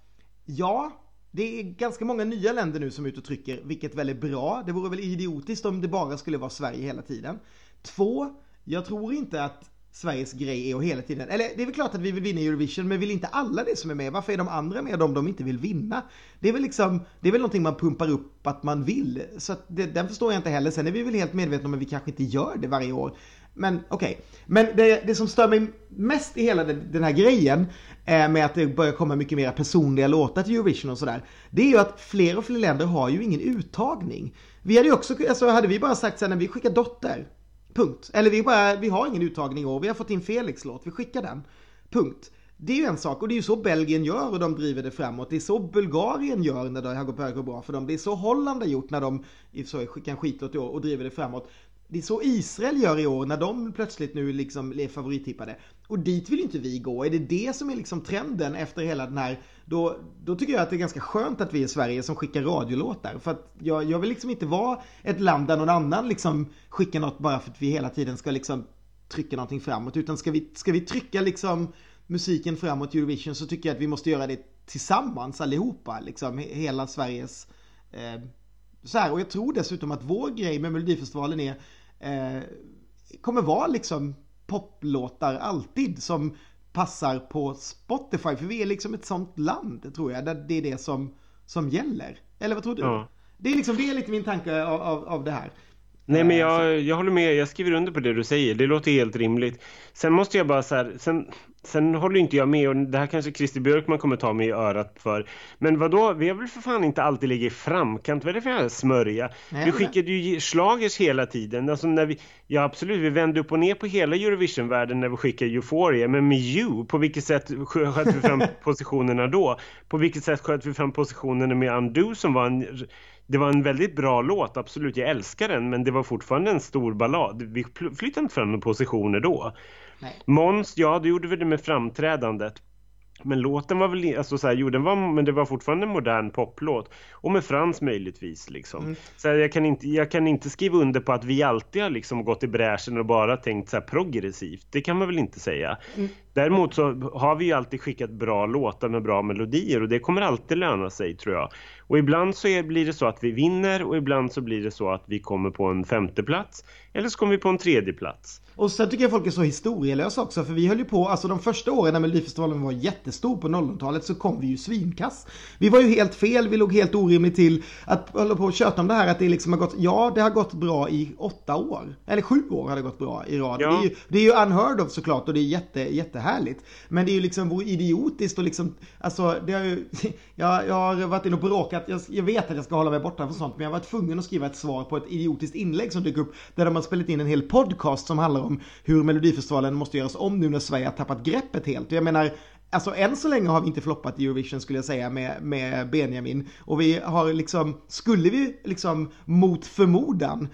ja, det är ganska många nya länder nu som är ute och trycker, vilket väl är bra. Det vore väl idiotiskt om det bara skulle vara Sverige hela tiden. Två, jag tror inte att Sveriges grej är att hela tiden, eller det är väl klart att vi vill vinna Eurovision, men vill inte alla det som är med? Varför är de andra med om de inte vill vinna? Det är väl liksom, det är väl någonting man pumpar upp att man vill. Så att det, den förstår jag inte heller. Sen är vi väl helt medvetna om att vi kanske inte gör det varje år. Men okej, okay. men det, det, som stör mig mest i hela den här grejen eh, med att det börjar komma mycket mer personliga låtar till Eurovision och sådär. Det är ju att fler och fler länder har ju ingen uttagning. Vi hade ju också, alltså hade vi bara sagt sen när vi skickar Dotter, punkt. Eller vi bara, vi har ingen uttagning i år, vi har fått in Felix låt, vi skickar den. Punkt. Det är ju en sak och det är ju så Belgien gör och de driver det framåt. Det är så Bulgarien gör när det har gått bra för dem. Det är så Holland har gjort när de i så skickar en skitlåt i år och driver det framåt. Det är så Israel gör i år när de plötsligt nu liksom är favorittippade. Och dit vill inte vi gå. Är det det som är liksom trenden efter hela den här, då, då tycker jag att det är ganska skönt att vi är Sverige som skickar radiolåtar. För att jag, jag vill liksom inte vara ett land där någon annan liksom skickar något bara för att vi hela tiden ska liksom trycka någonting framåt. Utan ska vi, ska vi trycka liksom musiken framåt Eurovision så tycker jag att vi måste göra det tillsammans allihopa. Liksom hela Sveriges eh, så här, och jag tror dessutom att vår grej med Melodifestivalen är eh, kommer vara liksom poplåtar alltid som passar på Spotify. För vi är liksom ett sånt land tror jag, där det är det som, som gäller. Eller vad tror du? Ja. Det, är liksom, det är lite min tanke av, av, av det här. Nej men jag, jag håller med, jag skriver under på det du säger, det låter helt rimligt. Sen måste jag bara så här, sen, Sen håller inte jag med och det här kanske Christer Björkman kommer ta mig i örat för. Men vad då? vi har väl för fan inte alltid legat i framkant. Vad är det för jävla smörja? Nej, vi skickade ju slagers hela tiden. Alltså när vi, ja absolut, vi vände upp och ner på hela Eurovision-världen när vi skickade Euphoria. Men med You, på vilket sätt sköt vi fram positionerna då? På vilket sätt sköt vi fram positionerna med Undo som var en det var en väldigt bra låt, absolut, jag älskar den men det var fortfarande en stor ballad. Vi flyttade inte fram några positioner då. Nej. Måns, ja, det gjorde vi det med framträdandet. Men låten var väl, alltså så här, jo, den var, men det var fortfarande en modern poplåt. Och med Frans möjligtvis liksom. Mm. Så här, jag, kan inte, jag kan inte skriva under på att vi alltid har liksom gått i bräschen och bara tänkt så här progressivt. Det kan man väl inte säga. Mm. Däremot så har vi ju alltid skickat bra låtar med bra melodier och det kommer alltid löna sig tror jag. Och ibland så är, blir det så att vi vinner och ibland så blir det så att vi kommer på en femte plats eller så kommer vi på en tredje plats. Och sen tycker jag folk är så historielösa också för vi höll ju på, alltså de första åren när Melodifestivalen var jättestor på 00-talet så kom vi ju svinkass. Vi var ju helt fel, vi låg helt orimligt till att hålla på och köta om det här att det liksom har gått, ja det har gått bra i åtta år. Eller sju år har det gått bra i rad. Ja. Det, är ju, det är ju unheard of såklart och det är jätte, jättehärligt. Men det är ju liksom idiotiskt och liksom, alltså det har ju, jag, jag har varit inne och bråkat, jag, jag vet att jag ska hålla mig borta från sånt men jag var tvungen att skriva ett svar på ett idiotiskt inlägg som dök upp där de har spelat in en hel podcast som handlar om hur Melodifestivalen måste göras om nu när Sverige har tappat greppet helt. Jag menar, Alltså än så länge har vi inte floppat i Eurovision skulle jag säga med, med Benjamin. Och vi har liksom, skulle vi liksom mot förmodan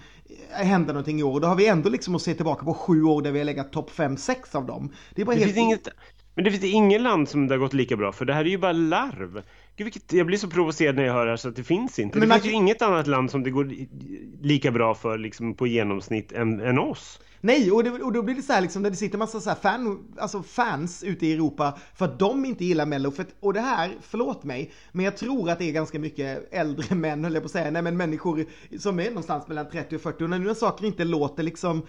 hända någonting i år, då har vi ändå liksom att se tillbaka på sju år där vi har legat topp 5-6 av dem. Det är bara det helt... Finns inget, men det finns ingen land som det har gått lika bra för det här är ju bara larv. Gud, vilket, jag blir så provocerad när jag hör det här så att det finns inte. Men det finns ju inget annat land som det går lika bra för liksom på genomsnitt än, än oss. Nej, och, det, och då blir det så här liksom, där det sitter massa så fan, alltså fans ute i Europa för att de inte gillar Mello. För att, och det här, förlåt mig, men jag tror att det är ganska mycket äldre män, höll jag på att säga, nej men människor som är någonstans mellan 30 och 40. Och när nu saker inte låter liksom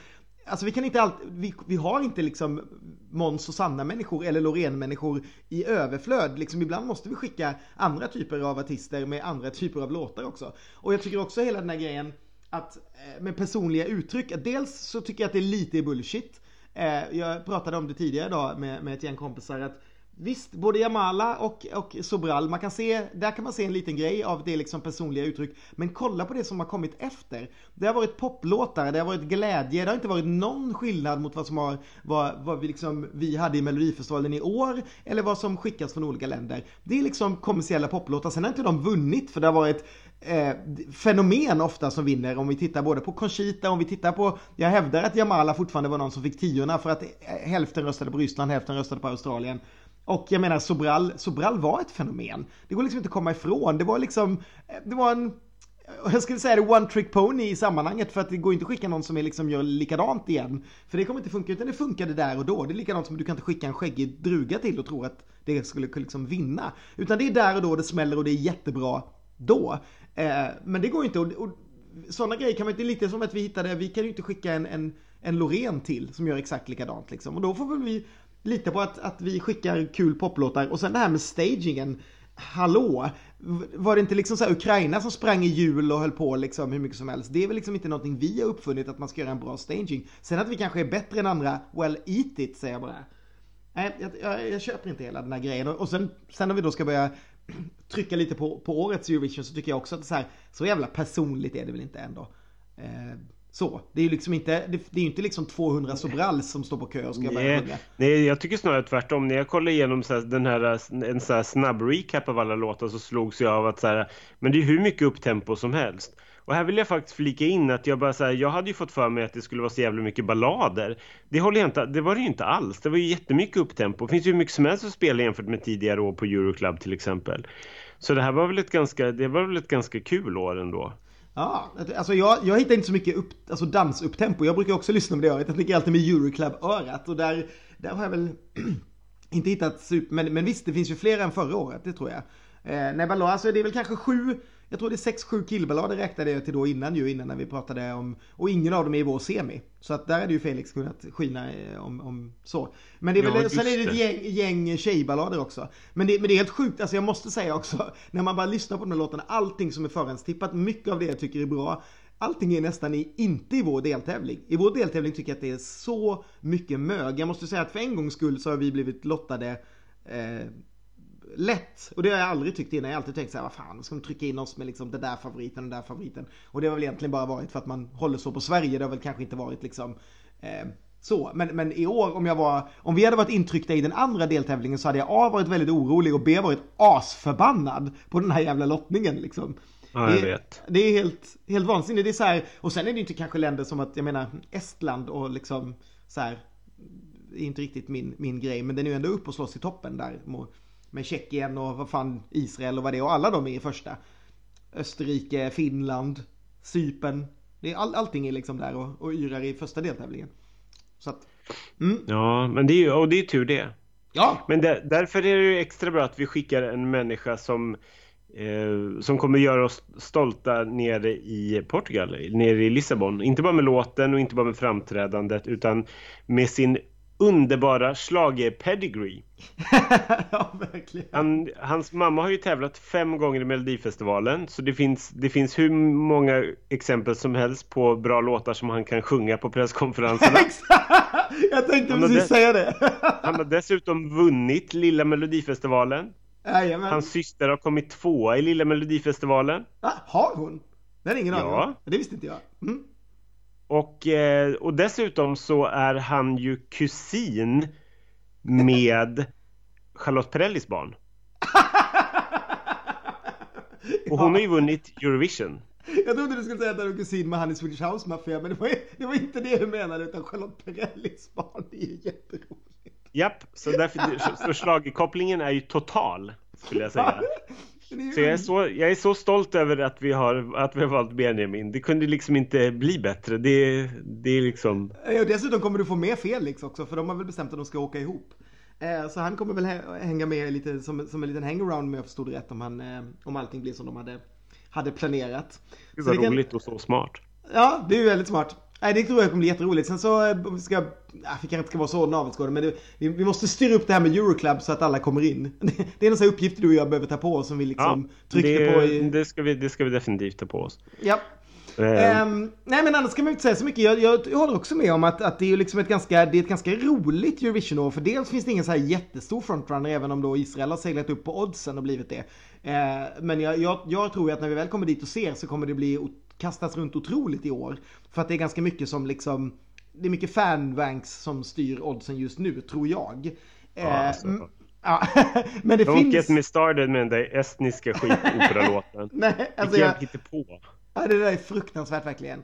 Alltså vi kan inte alltid, vi, vi har inte liksom Måns och Sanna-människor eller Loreen-människor i överflöd. Liksom ibland måste vi skicka andra typer av artister med andra typer av låtar också. Och jag tycker också hela den här grejen att eh, med personliga uttryck, dels så tycker jag att det är lite bullshit. Eh, jag pratade om det tidigare idag med, med ett gäng kompisar att Visst, både Jamala och, och Sobral, man kan se, där kan man se en liten grej av det liksom personliga uttryck. Men kolla på det som har kommit efter. Det har varit poplåtar, det har varit glädje, det har inte varit någon skillnad mot vad som har, vad, vad vi, liksom, vi hade i Melodifestivalen i år, eller vad som skickas från olika länder. Det är liksom kommersiella poplåtar, sen har inte de vunnit för det har varit eh, fenomen ofta som vinner om vi tittar både på Conchita, om vi tittar på, jag hävdar att Jamala fortfarande var någon som fick tiorna för att eh, hälften röstade på Ryssland, hälften röstade på Australien. Och jag menar Sobral, Sobral var ett fenomen. Det går liksom inte att komma ifrån. Det var liksom, eh, det var en, jag skulle säga det one trick pony i sammanhanget för att det går inte att skicka någon som är liksom gör likadant igen. För det kommer inte funka utan det funkade där och då. Det är likadant som du kan inte skicka en skäggig druga till och tro att det skulle liksom vinna. Utan det är där och då det smäller och det är jättebra då. Eh, men det går inte och, och sådana grejer kan man inte, lite som att vi hittade, vi kan ju inte skicka en, en, en Loreen till som gör exakt likadant liksom. Och då får väl vi lita på att, att vi skickar kul poplåtar och sen det här med stagingen. Hallå! Var det inte liksom så Ukraina som sprang i hjul och höll på liksom hur mycket som helst? Det är väl liksom inte någonting vi har uppfunnit att man ska göra en bra staging. Sen att vi kanske är bättre än andra, well eat it säger jag bara. Nej, jag, jag, jag köper inte hela den här grejen. Och, sen, sen när vi då ska börja trycka lite på, på årets Eurovision så tycker jag också att det så här, så jävla personligt är det väl inte ändå. Eh, så, det är ju liksom inte, det, det är inte liksom 200 Sobral som står på kö och ska nej, börja sjunga. Nej, jag tycker snarare tvärtom. När jag kollade igenom så här, den här, en så här snabb recap av alla låtar så slogs jag av att så här, men det är hur mycket upptempo som helst. Och här vill jag faktiskt flika in att jag bara säger, jag hade ju fått för mig att det skulle vara så jävla mycket ballader. Det håller jag inte, det var det ju inte alls. Det var ju jättemycket upptempo. Det finns ju mycket som helst att spela jämfört med tidigare år på Euroclub till exempel. Så det här var väl ett ganska, det var väl ett ganska kul år ändå. Ja, alltså jag, jag hittar inte så mycket upp, alltså dansupptempo. Jag brukar också lyssna på det örat. Jag ligger alltid med Euroclub-örat och där, där har jag väl inte hittat super, men, men visst det finns ju fler än förra året, det tror jag. Eh, nej, alltså det är väl kanske sju jag tror det är 6-7 killballader räknade jag till då innan ju, innan när vi pratade om, och ingen av dem är i vår semi. Så att där hade ju Felix kunnat skina eh, om, om så. Men det är väl, ja, sen är det ett gäng, gäng tjejballader också. Men det, men det är helt sjukt, alltså jag måste säga också, när man bara lyssnar på de här låtarna, allting som är förhandstippat, mycket av det jag tycker är bra, Allting är nästan i, inte i vår deltävling. I vår deltävling tycker jag att det är så mycket mög. Jag måste säga att för en gångs skull så har vi blivit lottade eh, lätt. Och det har jag aldrig tyckt innan. Jag har alltid tänkt så här, vad fan, ska de trycka in oss med liksom den där favoriten och den där favoriten. Och det har väl egentligen bara varit för att man håller så på Sverige. Det har väl kanske inte varit liksom eh, så. Men, men i år, om jag var, om vi hade varit intryckta i den andra deltävlingen så hade jag A varit väldigt orolig och B varit asförbannad på den här jävla lottningen liksom. Ja, jag det, vet. Det är helt, helt vansinnigt. Det är så här, och sen är det inte kanske länder som att, jag menar, Estland och liksom så här, är inte riktigt min, min grej, men den är ju ändå upp och slåss i toppen där med Tjeckien och vad fan Israel och vad det är och alla de är i första. Österrike, Finland, Sypen. Det är all, allting är liksom där och, och yrar i första deltävlingen. Så att, mm. Ja, men det är ju, och det är tur det. Ja. Men där, därför är det ju extra bra att vi skickar en människa som eh, som kommer göra oss stolta nere i Portugal, nere i Lissabon. Inte bara med låten och inte bara med framträdandet utan med sin underbara schlager-pedigree. ja, verkligen. Han, hans mamma har ju tävlat fem gånger i Melodifestivalen så det finns, det finns hur många exempel som helst på bra låtar som han kan sjunga på presskonferenserna. Jag tänkte precis säga det. han har dessutom vunnit Lilla Melodifestivalen. Jajamän. Hans syster har kommit tvåa i Lilla Melodifestivalen. Ah, har hon? Det hade ingen aning om. Det visste inte jag. Mm. Och, eh, och dessutom så är han ju kusin med Charlotte Perrellis barn. Och hon har ju vunnit Eurovision. Jag trodde du skulle säga att han är kusin med han i Swedish House Mafia, men det var, det var inte det du menade, utan Charlotte Perrellis barn. Det är ju jätteroligt. Japp, så därför, så slagkopplingen är ju total, skulle jag säga. Så jag är så, jag är så stolt över att vi har, att vi har valt Benjamin. Det kunde liksom inte bli bättre. Det, det är liksom... Ja, dessutom kommer du få med Felix också, för de har väl bestämt att de ska åka ihop. Eh, så han kommer väl hänga med lite som, som en liten hangaround om jag förstod rätt om, han, eh, om allting blir som de hade, hade planerat. Det var roligt kan... och så smart. Ja, det är ju väldigt smart. Nej, det tror jag kommer bli jätteroligt. Sen så eh, ska jag, vi kanske inte ska vara så navelskådade, men det, vi, vi, måste styra upp det här med Euroclub så att alla kommer in. Det, är en sån här uppgift du och jag behöver ta på oss som vi liksom ja, tryckte det, på i... Det ska, vi, det ska vi definitivt ta på oss. Ja. Um, nej men annars ska man inte säga så mycket. Jag, jag, jag håller också med om att, att det är liksom ett ganska, det är ett ganska roligt Eurovision-år. För dels finns det ingen så här jättestor frontrunner även om då Israel har seglat upp på oddsen och blivit det. Uh, men jag, jag, jag tror att när vi väl kommer dit och ser så kommer det bli kastas runt otroligt i år. För att det är ganska mycket som liksom, det är mycket fanbanks som styr oddsen just nu, tror jag. Ja, alltså. Ja, men det Don't finns... get me started med den där estniska skitoperalåten. Nej, alltså jag... Inte på. Ja, det där är fruktansvärt verkligen.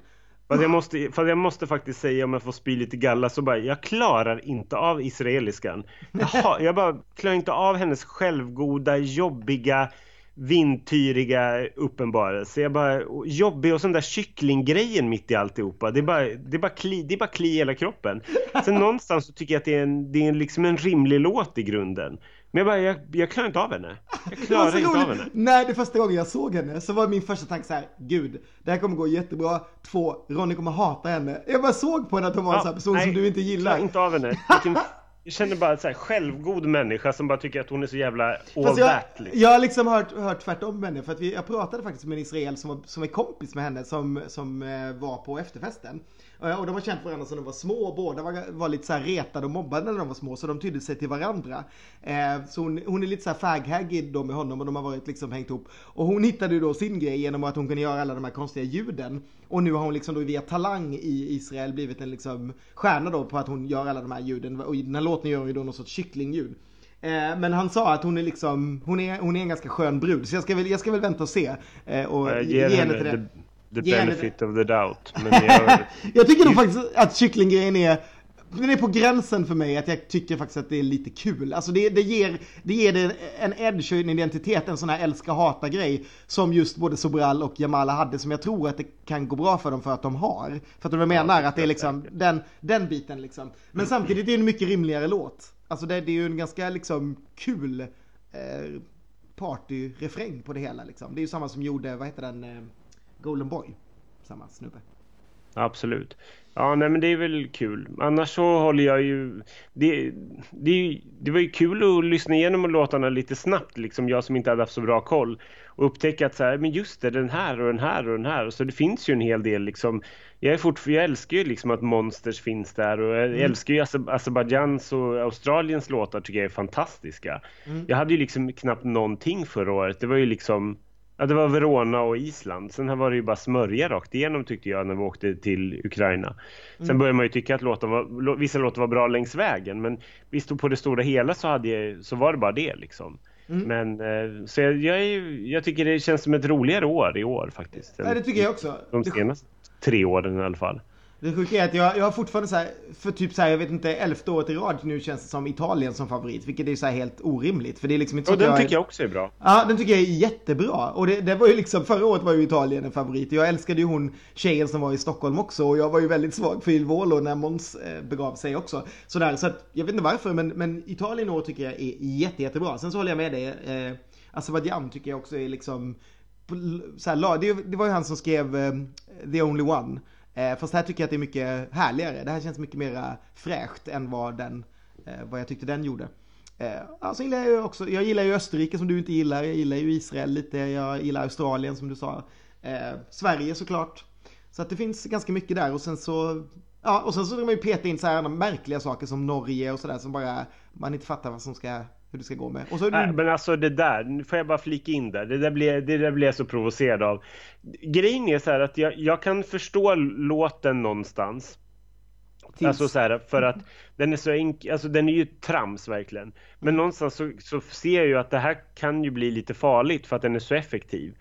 För jag, måste, för jag måste faktiskt säga om jag får spy lite galla så bara, jag klarar inte av israeliskan. Jag, har, jag bara klarar inte av hennes självgoda, jobbiga, vindtyriga uppenbarelse. Jag bara, jobbig och sån där kycklinggrejen mitt i alltihopa. Det är bara, det är bara, kli, det är bara kli i hela kroppen. Sen någonstans så tycker jag att det är, en, det är liksom en rimlig låt i grunden. Men jag bara, jag, jag klarar inte av henne. Jag klarar inte roligt. av henne. När det första gången jag såg henne så var min första tanke så här, gud, det här kommer gå jättebra. Två, Ronny kommer hata henne. Jag bara såg på henne att hon var ja, en sån person nej, som du inte gillar. Jag inte av henne. Vilken jag känner bara här självgod människa som bara tycker att hon är så jävla all jag, liksom. jag har liksom hört, hört tvärtom med henne. För att vi, jag pratade faktiskt med en israel som, som är kompis med henne som, som eh, var på efterfesten. Och de har känt varandra sedan de var små båda var, var lite så här retade och mobbade när de var små så de tydde sig till varandra. Eh, så hon, hon, är lite så här faghaggig då med honom och de har varit liksom hängt ihop. Och hon hittade ju då sin grej genom att hon kunde göra alla de här konstiga ljuden. Och nu har hon liksom då via talang i Israel blivit en liksom stjärna då på att hon gör alla de här ljuden. Och i den här låten gör hon ju då något sorts kycklingljud. Eh, men han sa att hon är liksom, hon är, hon är en ganska skön brud. Så jag ska väl, jag ska väl vänta och se. Eh, och ge, ge henne till det the benefit of the doubt. Men jag, jag tycker nog faktiskt att kycklinggrejen är den är på gränsen för mig att jag tycker faktiskt att det är lite kul. Alltså det, det ger, det ger det en edge och en identitet, en sån här älska-hata grej som just både Sobral och Jamala hade som jag tror att det kan gå bra för dem för att de har. För att de menar att det är liksom den, den biten liksom. Men samtidigt är det en mycket rimligare låt. Alltså det, det är ju en ganska liksom kul eh, partyrefräng på det hela liksom. Det är ju samma som gjorde, vad heter den, eh, Golden Boy. Samma snubbe. Absolut. Ja, nej men det är väl kul. Annars så håller jag ju... Det, det, det var ju kul att lyssna igenom låtarna lite snabbt, liksom jag som inte hade haft så bra koll. Och upptäcka att så här, men just det, den här och den här och den här. Så det finns ju en hel del liksom. Jag, är fort, jag älskar ju liksom att Monsters finns där och jag mm. älskar ju Azerbajdzjans och Australiens låtar tycker jag är fantastiska. Mm. Jag hade ju liksom knappt någonting förra året. Det var ju liksom Ja, det var Verona och Island. Sen här var det ju bara smörja rakt igenom tyckte jag när vi åkte till Ukraina. Sen mm. började man ju tycka att låten var, vissa låtar var bra längs vägen. Men visst på det stora hela så, hade jag, så var det bara det liksom. Mm. Men eh, så jag, jag, jag, tycker det känns som ett roligare år i år faktiskt. Ja, det tycker jag också. De senaste tre åren i alla fall. Det sjuka är att jag, jag har fortfarande så här, för typ så här, jag vet inte, elfte året i rad nu känns det som Italien som favorit. Vilket är så här helt orimligt. För det är liksom inte så Och den jag tycker jag också är bra. Ja, den tycker jag är jättebra. Och det, det var ju liksom, förra året var ju Italien en favorit. Jag älskade ju hon tjejen som var i Stockholm också. Och jag var ju väldigt svag för Ilvolo när Måns eh, begav sig också. Sådär, så att, jag vet inte varför, men, men Italien år tycker jag är jätte, jättebra. Sen så håller jag med dig. Eh, Azerbajdzjan tycker jag också är liksom, så här, det, det var ju han som skrev eh, The Only One. Eh, fast här tycker jag att det är mycket härligare. Det här känns mycket mer fräscht än vad, den, eh, vad jag tyckte den gjorde. Eh, alltså gillar jag, också, jag gillar ju Österrike som du inte gillar. Jag gillar ju Israel lite. Jag gillar Australien som du sa. Eh, Sverige såklart. Så att det finns ganska mycket där och sen så Ja, och sen så ska man ju peta in så här märkliga saker som Norge och sådär som bara man inte fattar vad som ska hur det ska gå med. Och så Nej, men alltså det där, nu får jag bara flika in där. Det där blir, det där blir jag så provocerad av. Grejen är så här att jag, jag kan förstå låten någonstans. Tills. Alltså så här, för att den är så enkel, alltså den är ju trams verkligen. Men någonstans så, så ser jag ju att det här kan ju bli lite farligt för att den är så effektiv.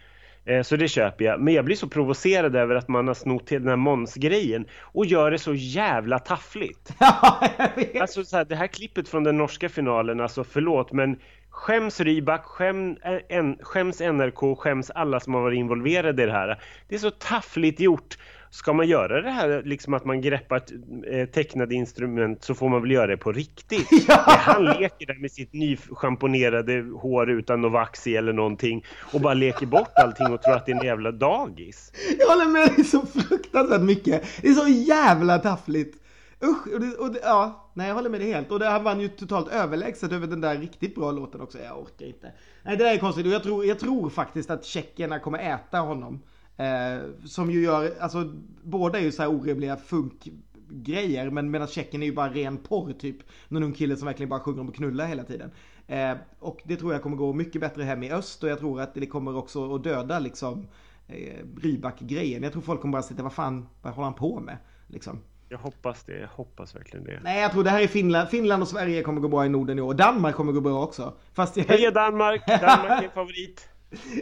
Eh, så det köper jag. Men jag blir så provocerad över att man har snott till den här Måns-grejen och gör det så jävla taffligt. alltså så här, det här klippet från den norska finalen, alltså förlåt men Skäms Rybak, skäm, en, skäms NRK, skäms alla som har varit involverade i det här. Det är så taffligt gjort ska man göra det här liksom att man greppar ett eh, tecknade instrument så får man väl göra det på riktigt. Ja. Han leker där med sitt nyschamponerade hår utan någon vax i eller någonting och bara leker bort allting och tror att det är en jävla dagis. Jag håller med dig så fruktansvärt mycket. Det är så jävla taffligt. Usch, och det, och det, ja, nej jag håller med dig helt. Och det här vann ju totalt överlägset över den där riktigt bra låten också. Jag orkar inte. Nej det där är konstigt och jag tror, jag tror faktiskt att tjeckerna kommer äta honom. Eh, som ju gör, alltså båda är ju så här orimliga funkgrejer men medan Tjeckien är ju bara ren porr typ. Någon ung kille som verkligen bara sjunger om att knulla hela tiden. Eh, och det tror jag kommer gå mycket bättre hem i öst och jag tror att det kommer också att döda liksom eh, Rybak-grejen. Jag tror folk kommer bara sitta, vad fan, vad håller han på med? Liksom. Jag hoppas det, jag hoppas verkligen det. Nej, jag tror det här är Finland. Finland och Sverige kommer gå bra i Norden i år. Danmark kommer gå bra också. Fast jag... Heja Danmark! Danmark är favorit.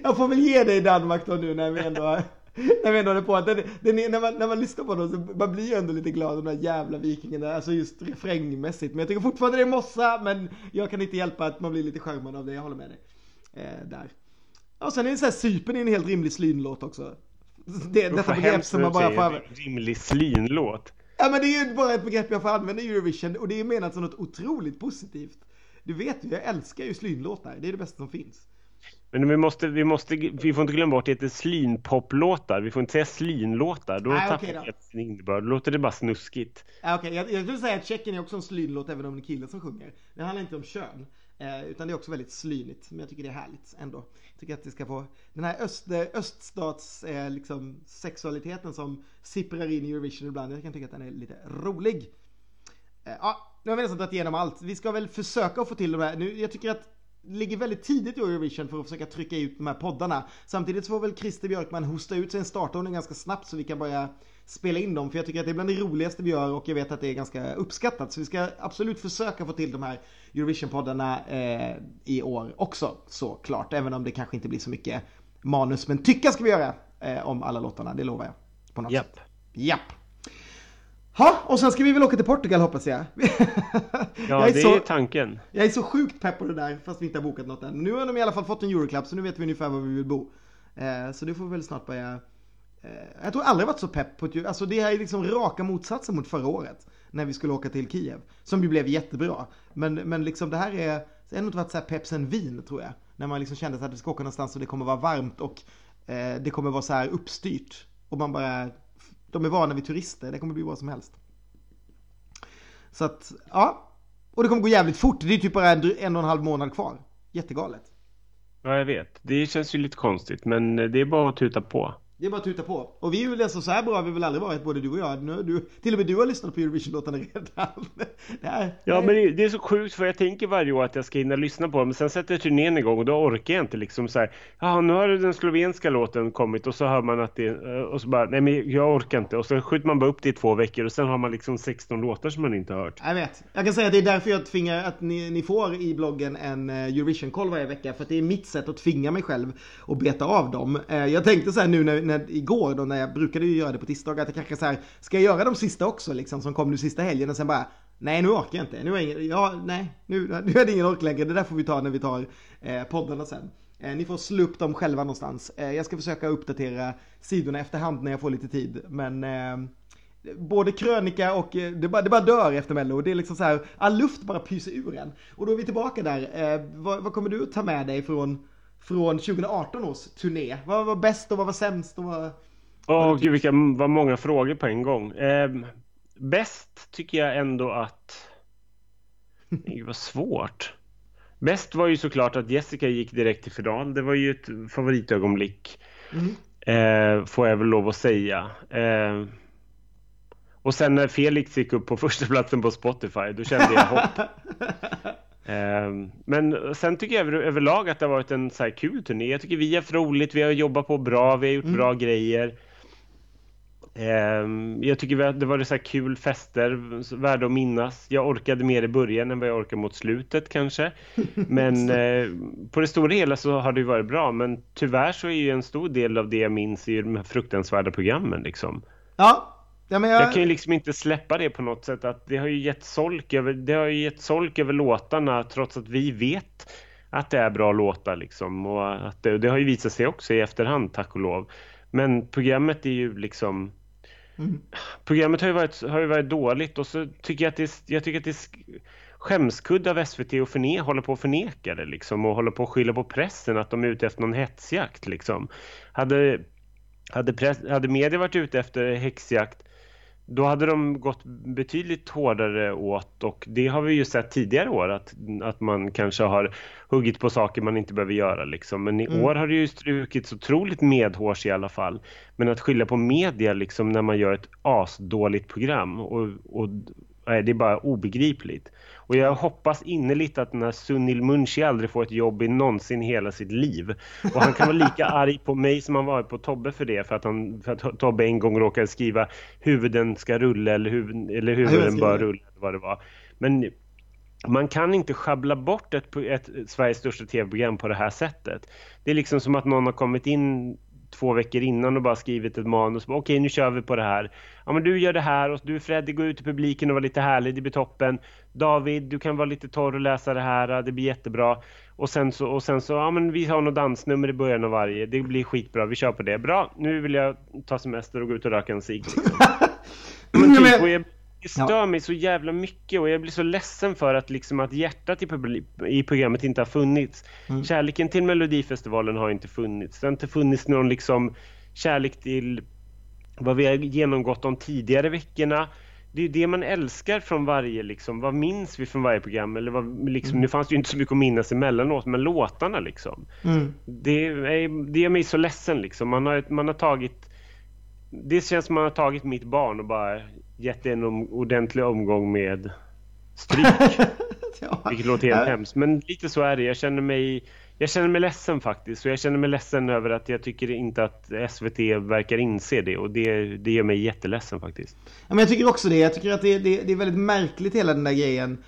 Jag får väl ge dig Danmark då nu när vi ändå, när vi ändå håller på. Den, den, när, man, när man lyssnar på dem så man blir ju ändå lite glad de där jävla vikingarna. Alltså just refrängmässigt. Men jag tycker fortfarande det är mossa. Men jag kan inte hjälpa att man blir lite skärmad av det. Jag håller med dig. Eh, där. Och sen är det så här Sypen är en helt rimlig slynlåt också. Det, detta begrepp som man bara får använda. Rimlig slynlåt. Ja men det är ju bara ett begrepp jag får använda i Eurovision och det är menat som något otroligt positivt. Du vet ju, jag älskar ju slynlåtar. Det är det bästa som finns. Men vi måste, vi måste, vi får inte glömma bort att det heter slynpoplåtar. Vi får inte säga slynlåtar. Då Nej, tappar okay, det sin innebörd. Då låter det bara snuskigt. Okej, okay. jag, jag skulle säga att Tjeckien är också en slynlåt även om det är en kille som sjunger. Det handlar inte om kön. Eh, utan det är också väldigt slynigt. Men jag tycker det är härligt ändå. Jag tycker att det ska få den här öst, öststats eh, liksom, sexualiteten som sipprar in i Eurovision ibland. Jag kan tycka att den är lite rolig. Eh, ja, nu har vi nästan dragit igenom allt. Vi ska väl försöka få till de här. Nu, jag tycker att ligger väldigt tidigt i Eurovision för att försöka trycka ut de här poddarna. Samtidigt så får väl Christer Björkman hosta ut sig en startordning ganska snabbt så vi kan börja spela in dem. För jag tycker att det är bland det roligaste vi gör och jag vet att det är ganska uppskattat. Så vi ska absolut försöka få till de här Eurovision-poddarna eh, i år också såklart. Även om det kanske inte blir så mycket manus. Men tycka ska vi göra eh, om alla låtarna, det lovar jag. På något Japp. Sätt. Japp. Ha, och sen ska vi väl åka till Portugal hoppas jag. Ja, är det så, är tanken. Jag är så sjukt pepp på det där fast vi inte har bokat något än. Nu har de i alla fall fått en Euroclub så nu vet vi ungefär var vi vill bo. Eh, så det får vi väl snart börja. Eh, jag tror aldrig varit så pepp på ett Alltså det är liksom raka motsatsen mot förra året. När vi skulle åka till Kiev. Som ju blev jättebra. Men, men liksom det här är, det har nog inte varit så här pepp sen vin tror jag. När man liksom kände att vi ska åka någonstans och det kommer vara varmt och eh, det kommer vara så här uppstyrt. Och man bara, de är vana vid turister, det kommer bli vad som helst. Så att, ja. Och det kommer gå jävligt fort, det är typ bara en, en och en halv månad kvar. Jättegalet. Ja, jag vet. Det känns ju lite konstigt, men det är bara att tuta på. Det är bara att tuta på. Och vi är väl alltså så här bra har vi väl aldrig varit, både du och jag. Nu, du, till och med du har lyssnat på Eurovision-låtarna redan. Det här, ja, men det, är så sjukt för jag tänker varje år att jag ska hinna lyssna på dem. Men sen sätter turnén igång och då orkar jag inte liksom så här. Ja, nu har den slovenska låten kommit och så hör man att det och så bara nej, men jag orkar inte. Och så skjuter man bara upp det i två veckor och sen har man liksom 16 låtar som man inte har hört. Jag vet. Jag kan säga att det är därför jag tvingar att ni, ni får i bloggen en eh, Eurovision-koll varje vecka. För att det är mitt sätt att tvinga mig själv att beta av dem. Eh, jag tänkte så här nu när, när igår då när jag brukade ju göra det på tisdagar, att jag kanske så här, ska jag göra de sista också liksom som kom nu sista helgen och sen bara Nej nu orkar jag inte, nu är, ingen, ja, nej, nu, nu är det ingen ork längre, det där får vi ta när vi tar eh, poddarna sen. Eh, ni får slå upp dem själva någonstans. Eh, jag ska försöka uppdatera sidorna efterhand när jag får lite tid, men eh, både krönika och eh, det bara, det bara dör efter Mello. Det är liksom så här, all luft bara pyser ur en. Och då är vi tillbaka där. Eh, vad, vad kommer du ta med dig från, från 2018 års turné? Vad var bäst och vad var sämst? Och vad... Åh oh, gud vilka vad många frågor på en gång. Eh, bäst tycker jag ändå att... Det var svårt. Bäst var ju såklart att Jessica gick direkt till final. Det var ju ett favoritögonblick. Mm. Eh, får jag väl lov att säga. Eh, och sen när Felix gick upp på första platsen på Spotify, då kände jag hopp. eh, men sen tycker jag överlag att det har varit en så kul turné. Jag tycker vi har haft roligt, vi har jobbat på bra, vi har gjort mm. bra grejer. Ehm, jag tycker att det var så kul fester, värda att minnas. Jag orkade mer i början än vad jag orkar mot slutet kanske. Men eh, på det stora hela så har det varit bra. Men tyvärr så är ju en stor del av det jag minns i de här fruktansvärda programmen liksom. Ja. Ja, jag... jag kan ju liksom inte släppa det på något sätt. Att det har ju gett solk över, det har ju gett solk över låtarna trots att vi vet att det är bra låtar liksom. Och att det, det har ju visat sig också i efterhand, tack och lov. Men programmet är ju liksom Mm. Programmet har ju, varit, har ju varit dåligt och så tycker jag att det, jag tycker att det är skämskudd av SVT och förne, håller på att förneka det liksom och håller på att skylla på pressen att de är ute efter någon hetsjakt liksom. Hade, hade, press, hade media varit ute efter häxjakt då hade de gått betydligt hårdare åt och det har vi ju sett tidigare år att, att man kanske har huggit på saker man inte behöver göra liksom. Men i mm. år har det ju strukits otroligt medhårs i alla fall. Men att skylla på media liksom när man gör ett asdåligt program och, och nej, det är bara obegripligt. Och jag hoppas innerligt att den här Sunil Munshi aldrig får ett jobb i någonsin hela sitt liv. Och han kan vara lika arg på mig som han var på Tobbe för det. För att, han, för att Tobbe en gång råkade skriva huvuden ska rulla eller, huvud, eller huvuden bör rulla. Vad det var. Men man kan inte schabbla bort ett, ett, Sveriges största tv-program på det här sättet. Det är liksom som att någon har kommit in två veckor innan och bara skrivit ett manus. Okej, okay, nu kör vi på det här. Ja, men du gör det här och du Freddy, gå ut i publiken och var lite härlig, det blir toppen. David, du kan vara lite torr och läsa det här, det blir jättebra. Och sen så, och sen så ja men vi har något dansnummer i början av varje, det blir skitbra, vi kör på det. Bra, nu vill jag ta semester och gå ut och röka en cigg. Liksom. men typ, och jag, det stör ja. mig så jävla mycket och jag blir så ledsen för att liksom att hjärtat i, i programmet inte har funnits. Mm. Kärleken till Melodifestivalen har inte funnits. Det har inte funnits någon liksom kärlek till vad vi har genomgått de tidigare veckorna. Det är det man älskar från varje, liksom, vad minns vi från varje program? Eller vad, liksom, mm. Nu fanns det ju inte så mycket att minnas emellanåt, men låtarna liksom. Mm. Det, är, det gör mig så ledsen liksom. Man har, man har tagit, det känns som man har tagit mitt barn och bara gett det en ordentlig omgång med stryk. ja. Vilket låter helt ja. hemskt. Men lite så är det. Jag känner mig jag känner mig ledsen faktiskt. Och jag känner mig ledsen över att jag tycker inte att SVT verkar inse det. Och det, det gör mig jätteledsen faktiskt. Ja, men jag tycker också det. Jag tycker att det, det, det är väldigt märkligt hela den där grejen.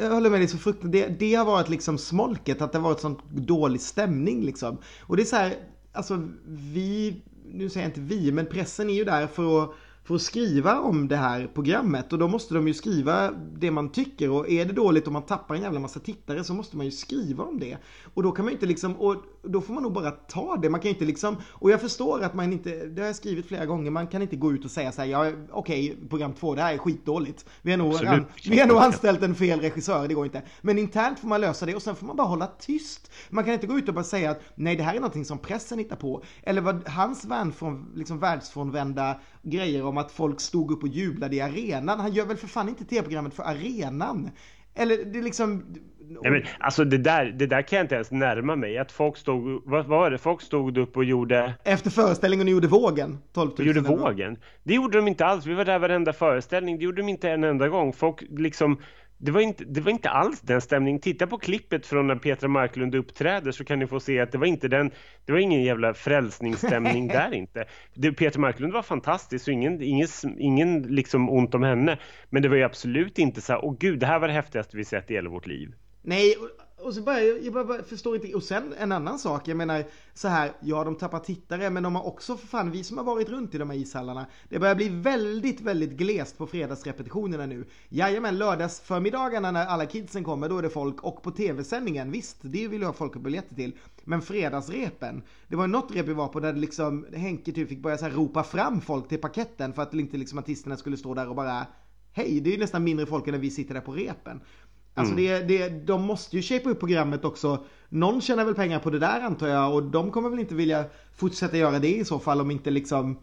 Jag håller med dig så fruktansvärt. Det, det har varit liksom smolket, att det har varit sån dålig stämning liksom. Och det är så här, alltså vi, nu säger jag inte vi, men pressen är ju där för att för att skriva om det här programmet och då måste de ju skriva det man tycker och är det dåligt och man tappar en jävla massa tittare så måste man ju skriva om det. Och då kan man inte liksom, och då får man nog bara ta det. Man kan inte liksom, och jag förstår att man inte, det har jag skrivit flera gånger, man kan inte gå ut och säga så här, ja okej, okay, program två, det här är skitdåligt. Vi har nog, an, vi har nog anställt en fel regissör, det går inte. Men internt får man lösa det och sen får man bara hålla tyst. Man kan inte gå ut och bara säga att nej, det här är någonting som pressen hittar på. Eller vad hans världsfrån, liksom världsfrånvända grejer om att folk stod upp och jublade i arenan. Han gör väl för fan inte tv-programmet för arenan. Eller det är liksom... Nej, men, alltså det där, det där kan jag inte ens närma mig. Att folk stod, vad var det? Folk stod upp och gjorde... Efter föreställningen och gjorde vågen. 12 000 gjorde vågen? Det gjorde de inte alls. Vi var där varenda föreställning. Det gjorde de inte en enda gång. Folk liksom det var, inte, det var inte alls den stämningen. Titta på klippet från när Petra Marklund uppträder så kan ni få se att det var inte den, det var ingen jävla frälsningsstämning där inte. Det, Petra Marklund var fantastisk och ingen, ingen, ingen liksom ont om henne. Men det var ju absolut inte så här, åh gud, det här var det häftigaste vi sett i hela vårt liv. Nej, och så bara, jag bara, bara förstår inte. Och sen en annan sak. Jag menar så här, ja de tappar tittare men de har också för fan, vi som har varit runt i de här ishallarna. Det börjar bli väldigt, väldigt glest på fredagsrepetitionerna nu. Jajamän, lördagsförmiddagarna när alla kidsen kommer, då är det folk. Och på tv-sändningen, visst, det vill jag ha folk biljetter till. Men fredagsrepen, det var något rep vi var på där liksom Henke typ fick börja så här ropa fram folk till paketten för att inte liksom artisterna skulle stå där och bara Hej, det är ju nästan mindre folk än när vi sitter där på repen. Alltså mm. det, det, de måste ju shapea upp programmet också. Någon tjänar väl pengar på det där antar jag och de kommer väl inte vilja fortsätta göra det i så fall om inte liksom